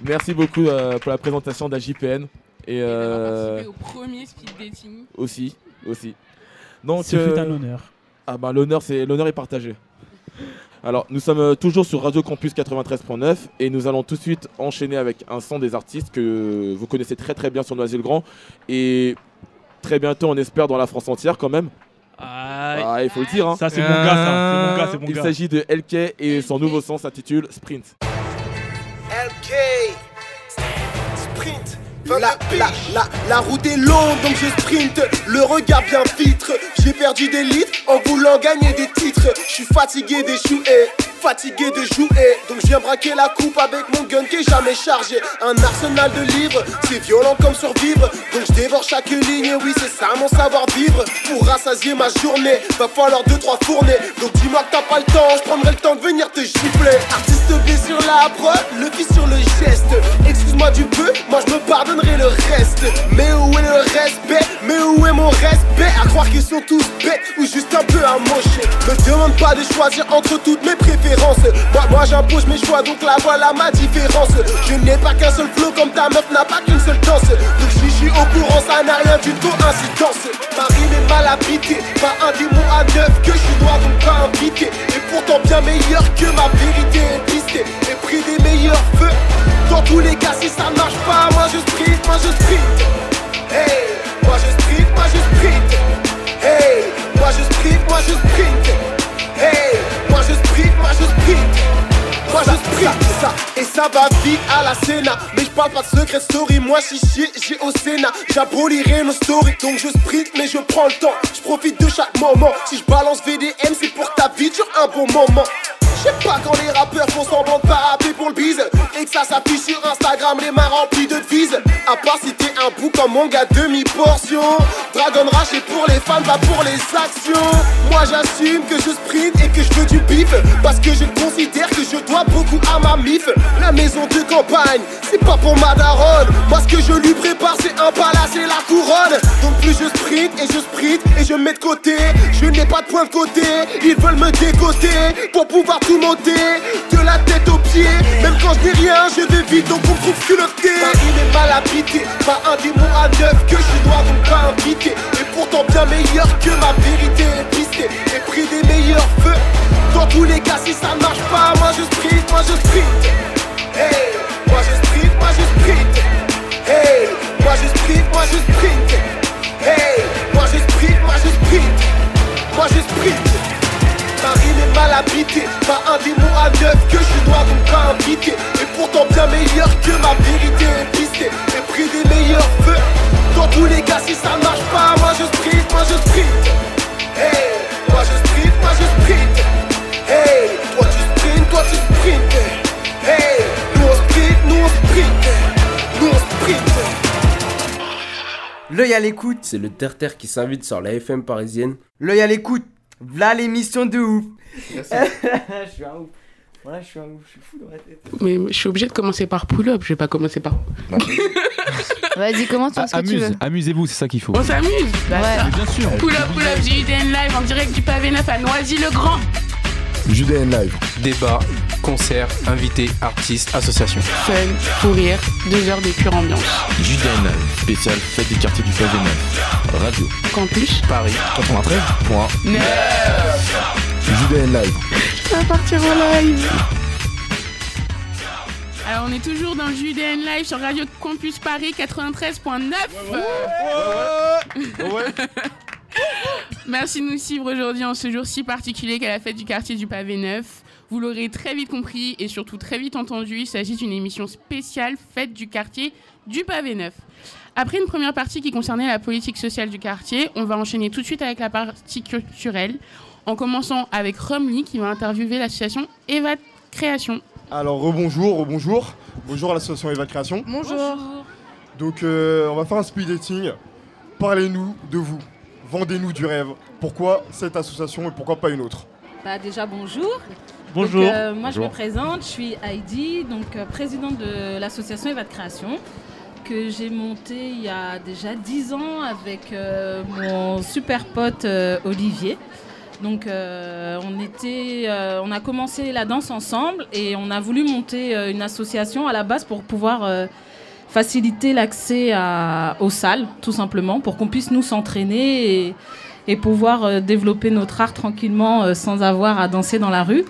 Merci beaucoup euh, pour la présentation d'AJPN. Et euh, Au premier speed dating. aussi, aussi. Donc, Ce fut euh, un honneur. Ah bah l'honneur c'est l'honneur est partagé. Alors nous sommes toujours sur Radio Campus 93.9 et nous allons tout de suite enchaîner avec un son des artistes que vous connaissez très très bien sur Noisy-le-Grand et très bientôt on espère dans la France entière quand même. Ah, il faut le dire. hein. Ça, c'est mon gars, ça. C'est mon gars, c'est mon Il s'agit de LK et son nouveau son s'intitule Sprint. LK Sprint la, la, la, la route est longue donc je sprint Le regard bien vitre J'ai perdu des litres en voulant gagner des titres Je suis fatigué d'échouer Fatigué de jouer. Donc je viens braquer la coupe avec mon gun qui est jamais chargé. Un arsenal de livres C'est violent comme survivre. Donc je dévore chaque ligne Et oui c'est ça mon savoir-vivre. Pour rassasier ma journée Va falloir deux trois fournées. Donc dis-moi que t'as pas le temps Je prendrai le temps de venir te gifler. Artiste B sur la prod Le fils sur le geste. Excuse-moi du peu Moi je me pardonnerai le reste. Mais où est le respect? Mais où est mon respect? À croire qu'ils sont tous bêtes Ou juste un peu amochés. Me demande pas de choisir entre toutes mes préférences Moi, moi j'impose mes choix Donc là voilà ma différence. Je n'ai pas qu'un seul flow Comme ta meuf n'a pas qu'une va vite à la Sénat. Mais je parle pas de secret story Moi si chier j'ai au Sénat. J'abolirai nos stories Donc je sprint mais je prends le temps. Je profite de chaque moment. Si je balance VDM c'est pour ta vie dure un bon moment. Je pas quand les rappeurs font semblant de pas pour le bise ça s'affiche sur Instagram les mains remplies de devises. À part si t'es un bout comme mon gars demi-portion. Dragon Rush est pour les fans, pas pour les actions. Moi j'assume que je sprint et que je veux du bif. Parce que je considère que je dois beaucoup à ma mif. La maison de campagne, c'est pas pour ma daronne. Moi ce que je lui prépare c'est un palace et la couronne. Donc plus je sprint et je sprint et je mets de côté. Je n'ai pas de point de côté, ils veulent me décoter Pour pouvoir tout monter, de la tête aux pieds. Même quand je n'ai rien, je vais vite donc on trouve culotté Ma rime est mal habité, pas un démon à neuf Que je noir donc pas invité Et pourtant bien meilleur que ma vérité est pistée Et pris des meilleurs feux. Dans tous les cas si ça marche pas Moi je sprint, moi je sprint Hey, moi je sprint, moi je sprint Hey, moi je sprint, moi je sprint Hey, moi je sprint, moi je sprint Moi je mal habitée, pas un démon à neuf Que je noir donc pas invité Et pourtant bien meilleur que ma vérité est pistée. Et pris des meilleurs feux. Dans tous les cas si ça marche pas Moi je sprint, moi je sprint Hey, moi je sprint, moi je sprint Hey, toi tu sprint, toi tu sprint Hey, nous on sprint, nous on sprint Nous on sprint L'œil à l'écoute. C'est le terre-terre qui s'invite sur la FM parisienne. L'œil à l'écoute. V'là l'émission de ouf. Merci. je suis un ouf. Voilà, je suis un ouf. Je suis fou dans la tête. Mais je suis obligé de commencer par pull-up, je vais pas commencer par. Vas-y, comment tu ce que tu veux Amusez-vous, c'est ça qu'il faut. On s'amuse Bah, Ouais. bien sûr. Pull-up, pull-up, JUDN live en direct du pavé neuf à Noisy-le-Grand. JDN Live. Débat, concert, invités, artistes, associations. Fun, fou rire, deux heures de pure ambiance. JDN Live, spécial fête du quartier du pavé neuf. Radio. Campus Paris 93. JDN Live. Ça va partir en live. Alors on est toujours dans le JUDN live sur Radio Campus Paris 93.9. Merci de nous suivre aujourd'hui en ce jour si particulier qu'est la fête du quartier du Pavé Neuf. Vous l'aurez très vite compris et surtout très vite entendu, il s'agit d'une émission spéciale fête du quartier du Pavé Neuf. Après une première partie qui concernait la politique sociale du quartier, on va enchaîner tout de suite avec la partie culturelle, en commençant avec Romney qui va interviewer l'association Eva Création. Alors rebonjour, rebonjour. Bonjour à l'association Eva Création. Bonjour. Donc euh, on va faire un speed dating. Parlez-nous de vous. Vendez-nous du rêve. Pourquoi cette association et pourquoi pas une autre Bah déjà bonjour. Bonjour. Donc, euh, moi je me présente, je suis Heidi, donc euh, présidente de l'association Eva de Création que j'ai montée il y a déjà 10 ans avec euh, mon super pote euh, Olivier. Donc euh, euh, on a commencé la danse ensemble et on a voulu monter euh, une association à la base pour pouvoir faciliter l'accès aux salles, tout simplement, pour qu'on puisse nous s'entraîner et, pouvoir développer notre art tranquillement sans avoir à danser dans la rue.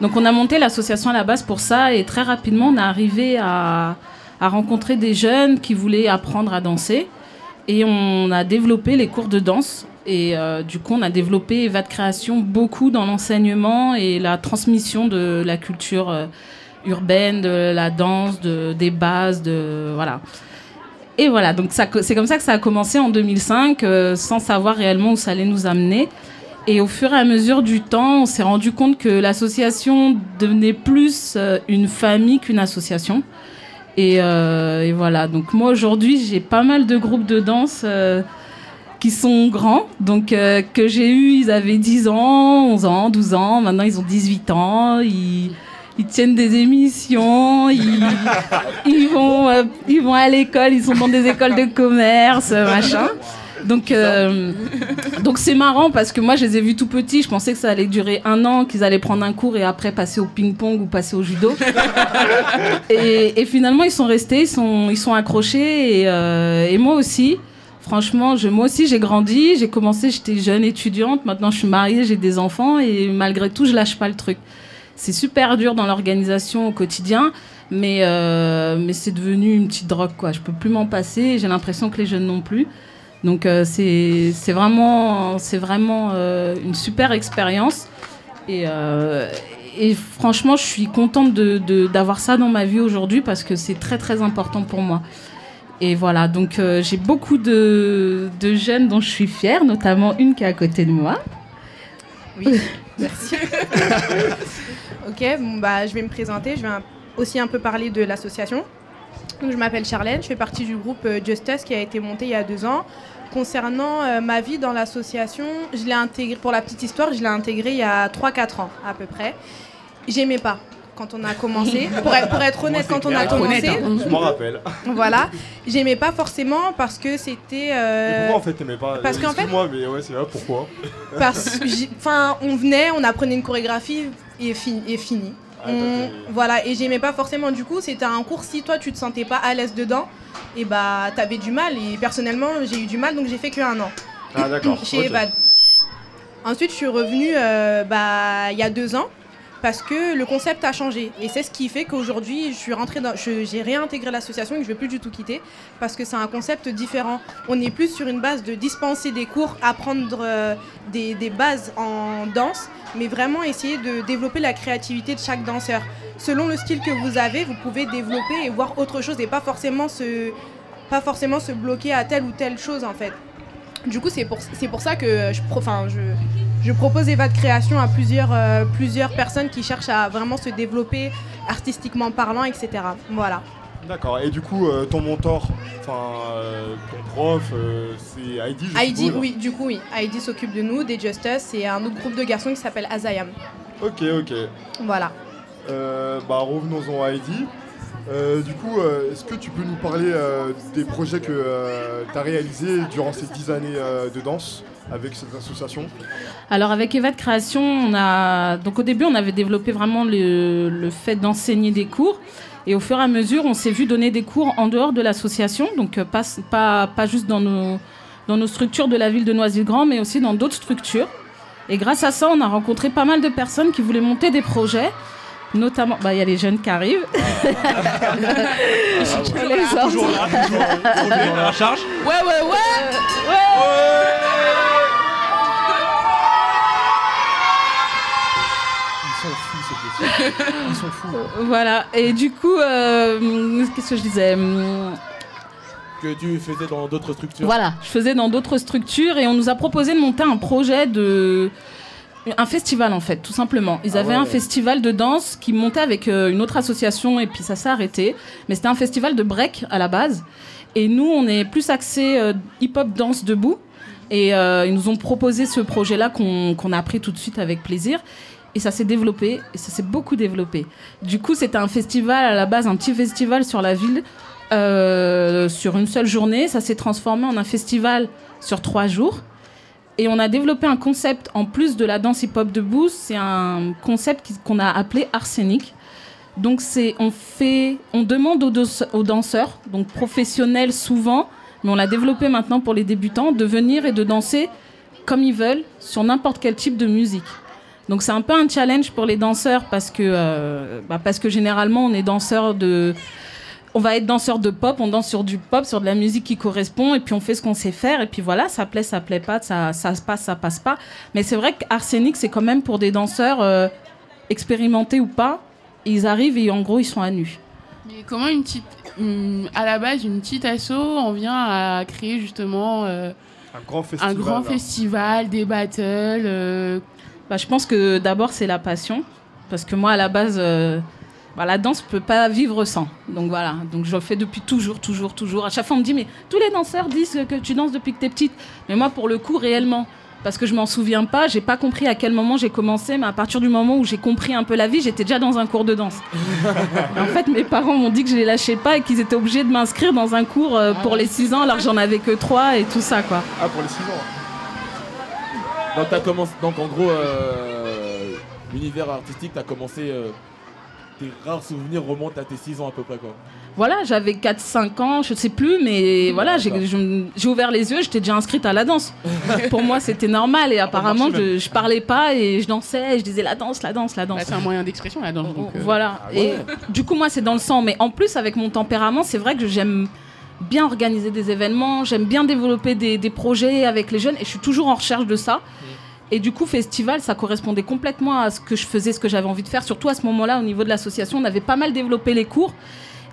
Donc on a monté l'association à la base pour ça et très rapidement on est arrivé à rencontrer des jeunes qui voulaient apprendre à danser et on a développé les cours de danse et euh, du coup on a développé Eva de création beaucoup dans l'enseignement et la transmission de la culture euh, urbaine, de la danse, de, des bases, de voilà. Et voilà, donc c'est comme ça que ça a commencé en 2005, euh, sans savoir réellement où ça allait nous amener. Et au fur et à mesure du temps, on s'est rendu compte que l'association devenait plus une famille qu'une association. Et, voilà, donc moi aujourd'hui, j'ai pas mal de groupes de danse qui sont grands. Donc euh, que j'ai eu, ils avaient 10 ans, 11 ans, 12 ans. Maintenant, ils ont 18 ans. Ils, ils tiennent des émissions. Ils, ils, vont, euh, ils vont à l'école. Ils sont dans des écoles de commerce, machin. Donc, euh, donc c'est marrant parce que moi je les ai vus tout petits. Je pensais que ça allait durer un an, qu'ils allaient prendre un cours et après passer au ping-pong ou passer au judo. et, et finalement ils sont restés, ils sont, ils sont accrochés et, euh, et moi aussi. Franchement, moi aussi j'ai grandi. J'ai commencé, j'étais jeune étudiante. Maintenant je suis mariée, j'ai des enfants et malgré tout je lâche pas le truc. C'est super dur dans l'organisation au quotidien, mais, euh, mais c'est devenu une petite drogue quoi. Je peux plus m'en passer. J'ai l'impression que les jeunes non plus. Donc euh, c'est vraiment, vraiment euh, une super expérience. Et, franchement, je suis contente d'avoir ça dans ma vie aujourd'hui parce que c'est très très important pour moi. Et voilà, donc euh, j'ai beaucoup de, jeunes dont je suis fière, notamment une qui est à côté de moi. Oui, merci. ok, bah, je vais me présenter. Je vais aussi un peu parler de l'association. Je m'appelle Charlène, je fais partie du groupe euh, Justice qui a été monté il y a deux ans. Concernant euh, ma vie dans l'association, je l'ai intégré, pour la petite histoire, je l'ai intégrée il y a 3-4 ans à peu près. J'aimais pas quand on a commencé. Pour être, pour être honnête, quand on a commencé, Je m'en rappelle. voilà, j'aimais pas forcément parce que c'était. euh, pourquoi en fait t'aimais pas? Parce qu'en fait, Excuse-moi, mais ouais, c'est là pourquoi? Parce que enfin on venait on apprenait une chorégraphie et, fi- et fini. Ah, On- voilà. Et j'aimais pas forcément. Du coup c'était un cours si toi tu te sentais pas à l'aise dedans et bah t'avais du mal. Et personnellement j'ai eu du mal donc j'ai fait que un an. Ah d'accord. chez ok. Evad. Ensuite je suis revenue euh, bah il y a deux ans parce que le concept a changé. Et c'est ce qui fait qu'aujourd'hui j'ai réintégré l'association et que je vais plus du tout quitter parce que c'est un concept différent. On est plus sur une base de dispenser des cours apprendre euh, des, bases en danse mais vraiment essayer de développer la créativité de chaque danseur. Selon le style que vous avez vous pouvez développer et voir autre chose et pas forcément se pas forcément se bloquer à telle ou telle chose en fait. Du coup, c'est pour, pour ça que je, enfin, je, je propose Eva de création à plusieurs, euh, plusieurs personnes qui cherchent à vraiment se développer artistiquement parlant, etc. Voilà. D'accord. Et du coup, euh, ton mentor, enfin euh, ton prof, euh, c'est Heidi. je Heidi, suppose oui, du coup, oui. Heidi s'occupe de nous, des Justice, et un autre groupe de garçons qui s'appelle Azayam. Ok, ok. Voilà. Bah revenons-en à Heidi. Euh, du coup, euh, est-ce que tu peux nous parler euh, des projets que tu as réalisés durant ces 10 années de danse avec cette association? Alors avec Eva de création, on a donc au début on avait développé vraiment le, fait d'enseigner des cours et au fur et à mesure on s'est vu donner des cours en dehors de l'association, donc pas juste dans nos, dans nos structures de la ville de Noisy-le-Grand, mais aussi dans d'autres structures. Et grâce à ça, on a rencontré pas mal de personnes qui voulaient monter des projets. Notamment, bah, il y a les jeunes qui arrivent. Ah, autres. Toujours là, toujours, à la charge. Ouais, ouais, ouais. Ils sont fous ces petits. Ils sont fous. Voilà. Et du coup, euh, qu'est-ce que je disais? Hum, Que tu faisais dans d'autres structures. Voilà, je faisais dans d'autres structures et on nous a proposé de monter un projet de. Un festival en fait, tout simplement. Ils Ah avaient ouais. un festival de danse qui montait avec euh, une autre association et puis ça s'est arrêté. Mais c'était un festival de break à la base. Et nous, on est plus axé euh, hip-hop danse debout. Et euh, ils nous ont proposé ce projet-là qu'on a pris tout de suite avec plaisir. Et ça s'est développé, et ça s'est beaucoup développé. Du coup, c'était un festival à la base, un petit festival sur la ville, euh, sur une seule journée. Ça s'est transformé en un festival sur trois jours. Et on a développé un concept, en plus de la danse hip-hop debout, c'est un concept qu'on a appelé Arsenic. Donc c'est, on fait, on demande aux danseurs, donc professionnels souvent, mais on l'a développé maintenant pour les débutants, de venir et de danser comme ils veulent sur n'importe quel type de musique. Donc c'est un peu un challenge pour les danseurs parce que, euh, bah, parce que généralement on est danseur de, on va être danseur de pop, on danse sur du pop, sur de la musique qui correspond, et puis on fait ce qu'on sait faire, et puis voilà, ça plaît, ça plaît pas, ça, ça se passe, ça passe pas. Mais c'est vrai qu'Arsenic, c'est quand même pour des danseurs euh, expérimentés ou pas, ils arrivent et en gros ils sont à nu. Mais comment une petite, une- à la base, une petite asso en vient à créer justement euh, Un grand un festival. grand là. festival, des battles euh, Bah, je pense que d'abord c'est la passion, parce que moi à la base, la danse peut pas vivre sans. Donc voilà, donc je le fais depuis toujours, toujours, toujours. À chaque fois on me dit mais tous les danseurs disent que tu danses depuis que t'es petite, mais moi pour le coup réellement. Parce que je m'en souviens pas, j'ai pas compris à quel moment j'ai commencé, mais à partir du moment où j'ai compris un peu la vie, j'étais déjà dans un cours de danse. en fait, mes parents m'ont dit que je les lâchais pas et qu'ils étaient obligés de m'inscrire dans un cours euh, pour les 6 ans alors que j'en avais que 3 et tout ça quoi. Ah, pour les 6 ans. Donc, t'as commencé, donc en gros, euh, l'univers artistique, t'as commencé. euh, tes rares souvenirs remontent à tes 6 ans à peu près quoi. Voilà, j'avais 4-5 ans, je sais plus, mais voilà, j'ai ouvert les yeux, j'étais déjà inscrite à la danse. Pour moi, c'était normal et apparemment, marché je, je parlais pas et je dansais et je disais la danse, la danse, la danse. bah, c'est un moyen d'expression la danse. donc, euh, Voilà. ah Et du coup, moi, c'est dans le sang. Mais en plus, avec mon tempérament, c'est vrai que j'aime bien organiser des événements, j'aime bien développer des, des projets avec les jeunes et je suis toujours en recherche de ça. Et du coup, festival, ça correspondait complètement à ce que je faisais, ce que j'avais envie de faire. Surtout à ce moment-là, au niveau de l'association, on avait pas mal développé les cours.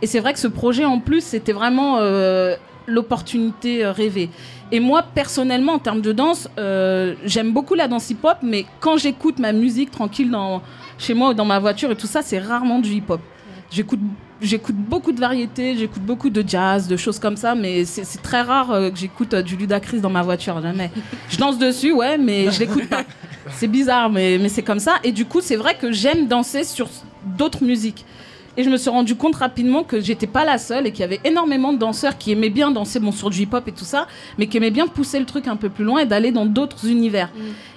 Et c'est vrai que ce projet, en plus, c'était vraiment euh, l'opportunité euh, rêvée. Et moi, personnellement, en termes de danse, euh, j'aime beaucoup la danse hip-hop, mais quand j'écoute ma musique tranquille chez moi ou dans ma voiture et tout ça, c'est rarement du hip-hop. J'écoute J'écoute beaucoup de variétés, j'écoute beaucoup de jazz, de choses comme ça, mais c'est très rare euh, que j'écoute euh, du Ludacris dans ma voiture, jamais. Je danse dessus, ouais, mais je l'écoute pas. C'est bizarre, mais, mais c'est comme ça. Et du coup, c'est vrai que j'aime danser sur d'autres musiques. Et je me suis rendu compte rapidement que j'étais pas la seule et qu'il y avait énormément de danseurs qui aimaient bien danser bon, sur du hip-hop et tout ça, mais qui aimaient bien pousser le truc un peu plus loin et d'aller dans d'autres univers.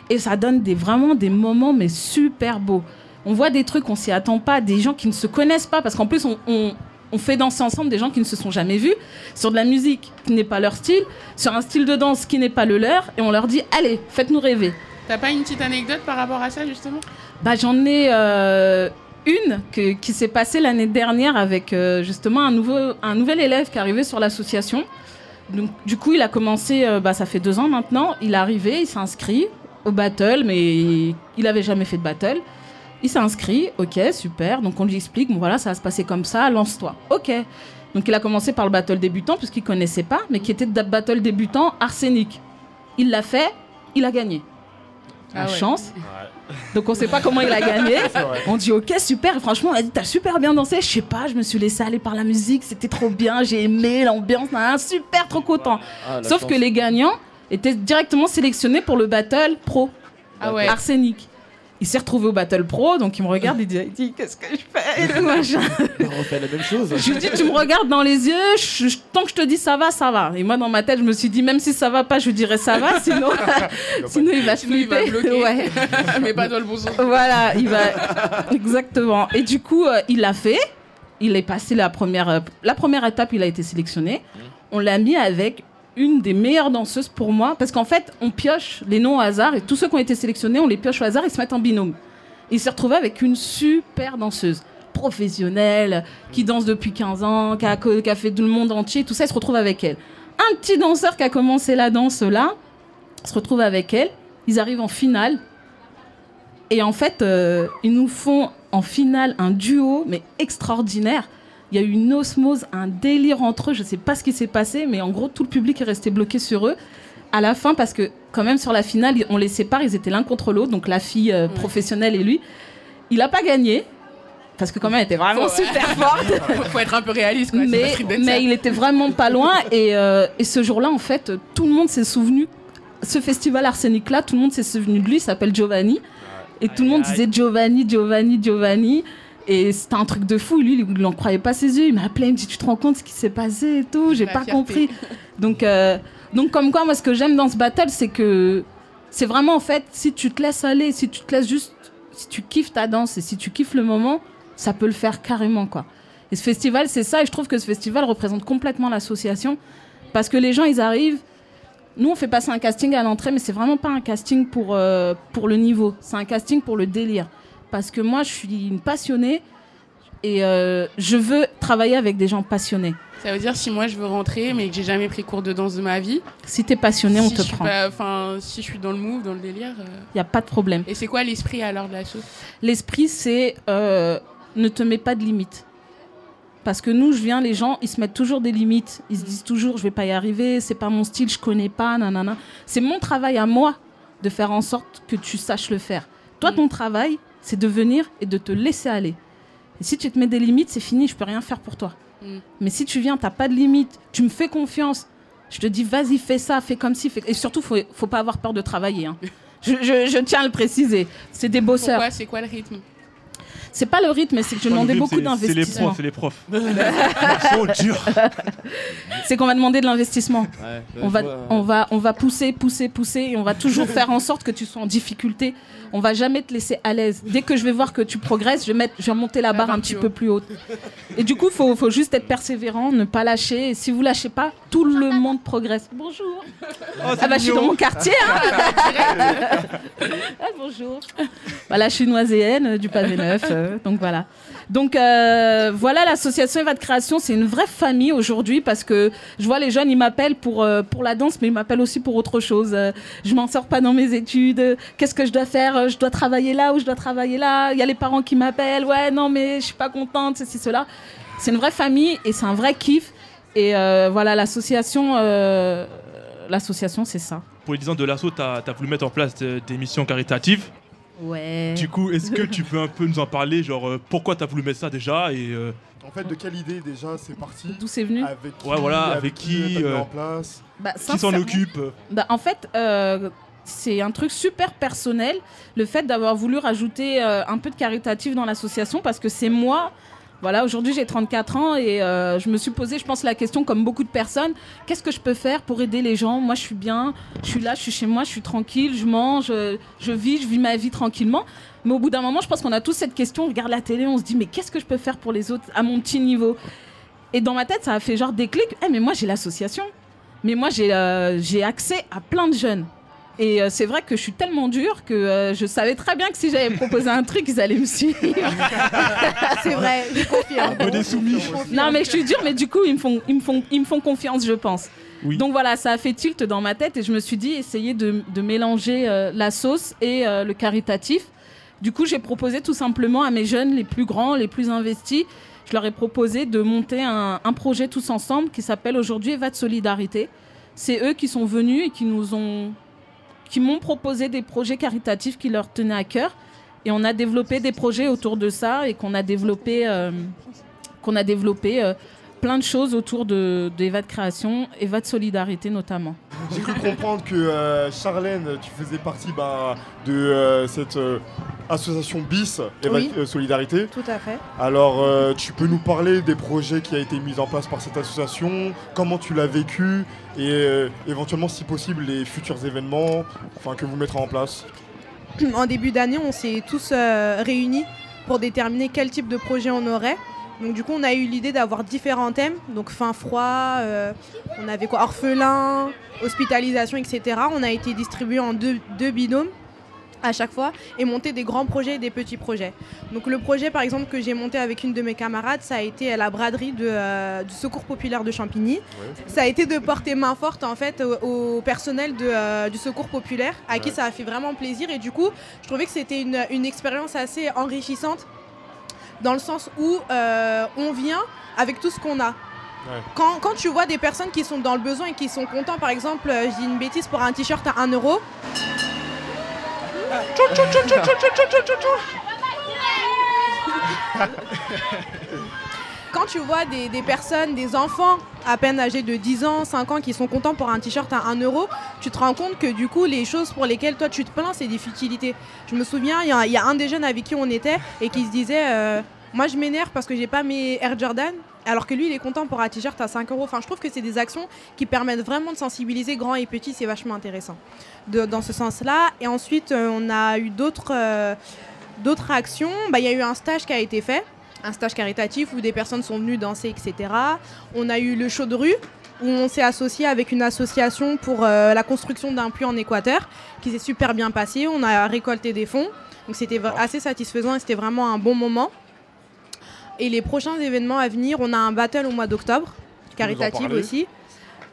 Et ça donne des, vraiment des moments mais super beaux. On voit des trucs, on s'y attend pas, des gens qui ne se connaissent pas, parce qu'en plus on, on- on fait danser ensemble des gens qui ne se sont jamais vus, sur de la musique qui n'est pas leur style, sur un style de danse qui n'est pas le leur, et on leur dit allez, faites-nous rêver. T'as pas une petite anecdote par rapport à ça justement? Bah, j'en ai euh, une que- qui s'est passée l'année dernière avec euh, justement un, nouveau, un nouvel élève qui est arrivé sur l'association. Donc, du coup, il a commencé, euh, bah, ça fait deux ans maintenant. Il est arrivé, il s'est inscrit au battle, mais il avait jamais fait de battle. Il s'est inscrit, ok, super. Donc, on lui explique, bon voilà, ça va se passer comme ça, lance-toi. Ok. Donc, il a commencé par le battle débutant, puisqu'il connaissait pas, mais qui était de battle débutant arsenic. Il l'a fait, il a gagné. La Ah ouais. chance. Donc on sait pas comment il a gagné. On dit ok super. Et franchement, on a dit t'as super bien dansé. Je sais pas, je me suis laissé aller par la musique. C'était trop bien. J'ai aimé l'ambiance. nan, super trop content. Ah, la Sauf chance. que les gagnants étaient directement sélectionnés pour le battle pro. Ah ouais. Arsenic. Il s'est retrouvé au battle pro, donc il me regarde, il dit, il dit, qu'est-ce que je fais et tout, machin. On refait la même chose. Je lui dis, tu me regardes dans les yeux, je- tant que je te dis ça va, ça va. Et moi, dans ma tête, je me suis dit, même si ça va pas, je lui dirais ça va, sinon, sinon il va Sinon, il va bloquer. Ouais. Mais pas dans le bon sens. Voilà, il va. Exactement. Et du coup, euh, il l'a fait. Il est passé la première, euh, la première étape, il a été sélectionné. On l'a mis avec une des meilleures danseuses pour moi, parce qu'en fait, on pioche les noms au hasard, et tous ceux qui ont été sélectionnés, on les pioche au hasard, ils se mettent en binôme. Il s'est retrouvé avec une super danseuse, professionnelle, qui danse depuis 15 ans, qui a, fait tout le monde entier, tout ça, il se retrouve avec elle. Un petit danseur qui a commencé la danse là, se retrouve avec elle, ils arrivent en finale, et en fait, euh, ils nous font en finale un duo, mais extraordinaire. Il y a eu une osmose, un délire entre eux. Je sais pas ce qui s'est passé, mais en gros, tout le public est resté bloqué sur eux. À la fin, parce que quand même sur la finale, on les sépare, ils étaient l'un contre l'autre, donc la fille euh, professionnelle et lui. Il a pas gagné. Parce que quand même, elle était vraiment Faut, ouais. super forte. faut, faut être un peu réaliste, quoi. mais il était vraiment pas loin. Et, euh, et ce jour-là, en fait, tout le monde s'est souvenu. Ce festival arsenic-là, tout le monde s'est souvenu de lui. Il s'appelle Giovanni. Et tout le monde disait Giovanni, Giovanni, Giovanni. Et c'était un truc de fou. Lui, il n'en croyait pas ses yeux. Il m'a appelé, il me dit Tu te rends compte ce qui s'est passé et tout? J'ai pas fierté. compris. Donc, euh, donc, comme quoi, moi, ce que j'aime dans ce battle, c'est que c'est vraiment, en fait, si tu te laisses aller, si tu te laisses juste. Si tu kiffes ta danse et si tu kiffes le moment, ça peut le faire carrément, quoi. Et ce festival, c'est ça. Et je trouve que ce festival représente complètement l'association. Parce que les gens, ils arrivent. Nous, on fait passer un casting à l'entrée, mais c'est vraiment pas un casting pour, euh, pour le niveau. C'est un casting pour le délire. Parce que moi, je suis une passionnée et euh, je veux travailler avec des gens passionnés. Ça veut dire si moi je veux rentrer mais que j'ai jamais pris cours de danse de ma vie. Si t'es passionné, on si te je suis prend. Enfin, si je suis dans le move, dans le délire. euh, Il n'y a pas de problème. Et c'est quoi l'esprit alors de la sauce L'esprit, c'est euh, ne te mets pas de limites. Parce que nous, je viens, les gens, ils se mettent toujours des limites. Ils se disent toujours, je vais pas y arriver, c'est pas mon style, je connais pas, nanana. C'est mon travail à moi de faire en sorte que tu saches le faire. Toi, ton travail, c'est de venir et de te laisser aller. Et si tu te mets des limites, c'est fini, je peux rien faire pour toi. Mm. Mais si tu viens, t'as pas de limites, tu me fais confiance, je te dis, vas-y, fais ça, fais comme ci, fais... et surtout, faut, faut pas avoir peur de travailler. hein. je, je- je tiens à le préciser. C'est des bosseurs. C'est quoi le rythme? C'est pas le rythme, c'est que je demandais beaucoup d'investissement. C'est les profs, c'est les profs. Ils sont durs. C'est qu'on va demander de l'investissement. Ouais, on, va, vois, on, va, on va pousser, pousser, pousser et on va toujours faire en sorte que tu sois en difficulté. On va jamais te laisser à l'aise. Dès que je vais voir que tu progresses, je vais, mettre, je vais monter la barre un petit peu plus haute. Et du coup, il faut, faut juste être persévérant, ne pas lâcher. Et si vous lâchez pas, tout le monde progresse. Bonjour. ah bah je suis dans mon quartier. hein. Ah, bonjour. Voilà, je suis noiséenne euh, du pavé neuf. Euh, donc voilà. Donc euh, voilà, l'association Eva de Création, c'est une vraie famille aujourd'hui parce que je vois les jeunes, ils m'appellent pour, euh, pour la danse, mais ils m'appellent aussi pour autre chose. Je m'en sors pas dans mes études. Qu'est-ce que je dois faire? Je dois travailler là ou je dois travailler là? Il y a les parents qui m'appellent. Ouais, non, mais je suis pas contente, ceci, cela. C'est une vraie famille et c'est un vrai kiff. Et voilà, l'association, l'association, c'est ça. Pour les 10 ans de l'assaut, tu as, voulu mettre en place de- des missions caritatives. Ouais. Du coup, est-ce que tu peux un peu nous en parler Genre, euh, pourquoi tu as voulu mettre ça déjà et, euh, En fait, de quelle idée déjà c'est parti D'où c'est venu Avec qui, Ouais, voilà, avec qui, t'as mis euh, en place Bah, Qui s'en sincèrement- occupe Bah, en fait, euh, c'est un truc super personnel, le fait d'avoir voulu rajouter euh, un peu de caritatif dans l'association, parce que c'est moi. Voilà, aujourd'hui j'ai 34 ans et euh, je me suis posé, je pense, la question, comme beaucoup de personnes, qu'est-ce que je peux faire pour aider les gens? Moi je suis bien, je suis là, je suis chez moi, je suis tranquille, je mange, euh, je vis, je vis ma vie tranquillement. Mais au bout d'un moment, je pense qu'on a tous cette question, on regarde la télé, on se dit, mais qu'est-ce que je peux faire pour les autres à mon petit niveau? Et dans ma tête, ça a fait genre déclic, Eh, mais moi j'ai l'association. Mais moi, j'ai euh, accès à plein de jeunes. Et euh, c'est vrai que je suis tellement dure que euh, je savais très bien que si j'avais proposé un truc, ils allaient me suivre. c'est vrai, je confirme. Un peu des soumis. non, mais je suis dure, mais du coup, ils me font, ils me font, ils me font confiance, je pense. Donc voilà, ça a fait tilt dans ma tête et je me suis dit, essayer de, de mélanger euh, la sauce et euh, le caritatif. Du coup, j'ai proposé tout simplement à mes jeunes les plus grands, les plus investis, je leur ai proposé de monter un, un projet tous ensemble qui s'appelle aujourd'hui Eva de Solidarité. C'est eux qui sont venus et qui nous ont qui m'ont proposé des projets caritatifs qui leur tenaient à cœur. Et on a développé des projets autour de ça et qu'on a développé, euh, qu'on a développé euh, plein de choses autour de, d'Eva de création, Eva de solidarité notamment. J'ai cru comprendre que euh, Charlène, tu faisais partie bah, de euh, cette euh, association BIS, Eva Oui. euh, Solidarité. Tout à fait. Alors, tu peux nous parler des projets qui ont été mis en place par cette association, comment tu l'as vécu et éventuellement, si possible, les futurs événements que vous mettrez en place en début d'année, on s'est tous réunis pour déterminer quel type de projet on aurait. Donc du coup, on a eu l'idée d'avoir différents thèmes. Donc fin froid, euh, on avait quoi Orphelin, hospitalisation, etc. On a été distribués en deux, deux binômes à chaque fois et monter des grands projets et des petits projets. Donc le projet par exemple que j'ai monté avec une de mes camarades, ça a été à la braderie de, euh, du Secours populaire de Champigny. Ça a été de porter main forte en fait au, au personnel de, euh, du Secours populaire à qui ça a fait vraiment plaisir et du coup je trouvais que c'était une, une expérience assez enrichissante dans le sens où euh, on vient avec tout ce qu'on a. Quand, quand tu vois des personnes qui sont dans le besoin et qui sont contents, par exemple, euh, je dis une bêtise, pour un t-shirt à 1 euro. Quand tu vois des, personnes, des enfants à peine âgés de 10 ans, 5 ans qui sont contents pour un t-shirt à 1 euro, tu te rends compte que du coup, les choses pour lesquelles toi tu te plains, c'est des futilités. Je me souviens, il y, a- un des jeunes avec qui on était et qui se disait euh, Moi je m'énerve parce que j'ai pas mes Air Jordan. Alors que lui, il est content pour un t-shirt à 5 euros. Enfin, je trouve que c'est des actions qui permettent vraiment de sensibiliser grands et petits. C'est vachement intéressant dans ce sens-là. Et ensuite, euh, on a eu d'autres euh, actions. Bah, Il y a eu un stage qui a été fait, un stage caritatif où des personnes sont venues danser, etc. On a eu le show de rue où on s'est associé avec une association pour euh, la construction d'un puits en Équateur qui s'est super bien passé. On a récolté des fonds. Donc c'était assez satisfaisant et c'était vraiment un bon moment. Et les prochains événements à venir, on a un battle au mois d'octobre, caritatif aussi.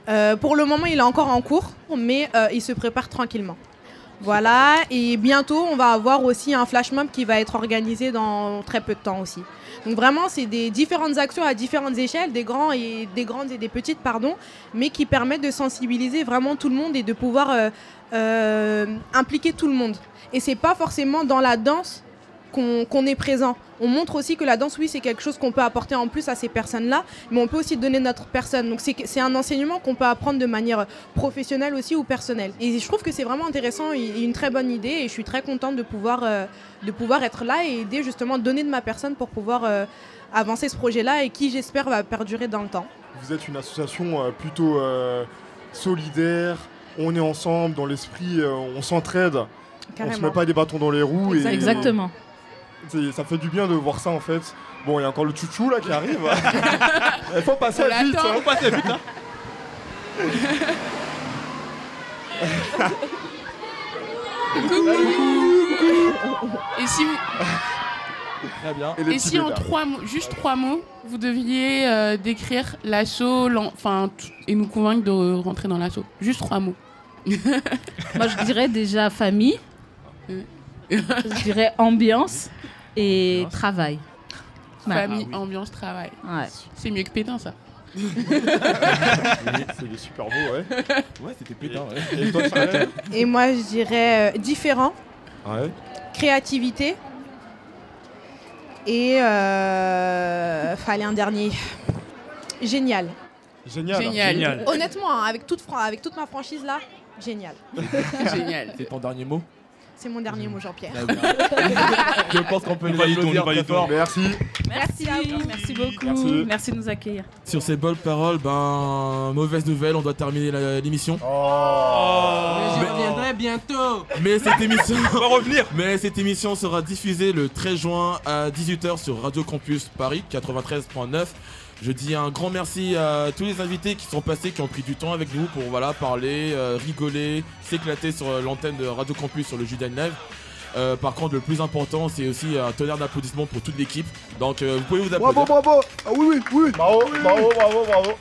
Euh, pour le moment, il est encore en cours, mais euh, il se prépare tranquillement. Voilà, et bientôt, on va avoir aussi un flash mob qui va être organisé dans très peu de temps aussi. Donc vraiment, c'est des différentes actions à différentes échelles, des, grands et, des grandes et des petites, pardon, mais qui permettent de sensibiliser vraiment tout le monde et de pouvoir euh, euh, impliquer tout le monde. Et c'est pas forcément dans la danse qu'on qu'on est présent. On montre aussi que la danse, oui, c'est quelque chose qu'on peut apporter en plus à ces personnes-là, mais on peut aussi donner notre personne. Donc c'est un enseignement qu'on peut apprendre de manière professionnelle aussi ou personnelle. Et je trouve que c'est vraiment intéressant et une très bonne idée et je suis très contente de pouvoir, euh, de pouvoir être là et aider justement, donner de ma personne pour pouvoir euh, avancer ce projet-là et qui j'espère va perdurer dans le temps. Vous êtes une association euh, plutôt euh, solidaire, on est ensemble, dans l'esprit, euh, on s'entraide. On se met pas des bâtons dans les roues. Et, Exactement. Ça fait du bien de voir ça en fait. Bon, il y a encore le chouchou là qui arrive. Il faut passer On vite. hein. Faut passer vite, hein. Et si, vous- Très bien. et si en trois mots, juste trois mots, vous deviez euh, décrire l'assaut, enfin, et nous convaincre de rentrer dans l'assaut. Juste trois mots. Moi, je dirais déjà famille. je dirais ambiance et travail. Famille, Ah ambiance, travail. Ouais. C'est mieux que Pétain, ça. Oui, c'est des super mots, ouais. Ouais, c'était pétain, Et- et toi, Charlotte Et moi, je dirais euh, différent, Ouais. créativité et euh, fallait un dernier. Génial. Génial. Génial. Génial. Honnêtement, hein, avec, toute avec toute ma franchise là, génial. Génial. C'est ton dernier mot? C'est mon dernier mot, Jean-Pierre. Bien. Je pense qu'on peut très validons. fort. Merci. Merci, merci beaucoup. Merci. Merci. de nous accueillir. Sur ces belles paroles, ben, mauvaise nouvelle, on doit terminer l'émission. Je reviendrai bientôt. Mais cette émission On va revenir. Mais cette émission sera diffusée le 13 juin à 18h sur Radio Campus Paris 93.9. Je dis un grand merci à tous les invités qui sont passés, qui ont pris du temps avec nous pour voilà, parler, euh, rigoler, s'éclater sur euh, l'antenne de Radio Campus sur le Judan Live. Euh, par contre, le plus important, c'est aussi un tonnerre d'applaudissements pour toute l'équipe. Donc, euh, vous pouvez vous applaudir. Bravo, bravo. Ah oui, oui, oui. Bravo, bravo, bravo, bravo.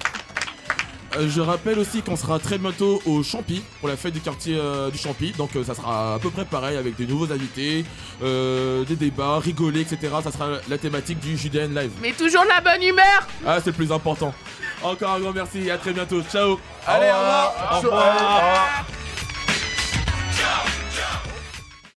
Euh, je rappelle aussi qu'on sera très bientôt au Champy pour la fête du quartier euh, du Champy. Donc euh, ça sera à peu près pareil avec des nouveaux invités, des débats, rigoler, etc. Ça sera la thématique du JDN Live. Mais toujours de la bonne humeur Ah, c'est le plus important. Encore un grand merci et à très bientôt. Ciao Allez, au revoir, au revoir. Au revoir. Au revoir.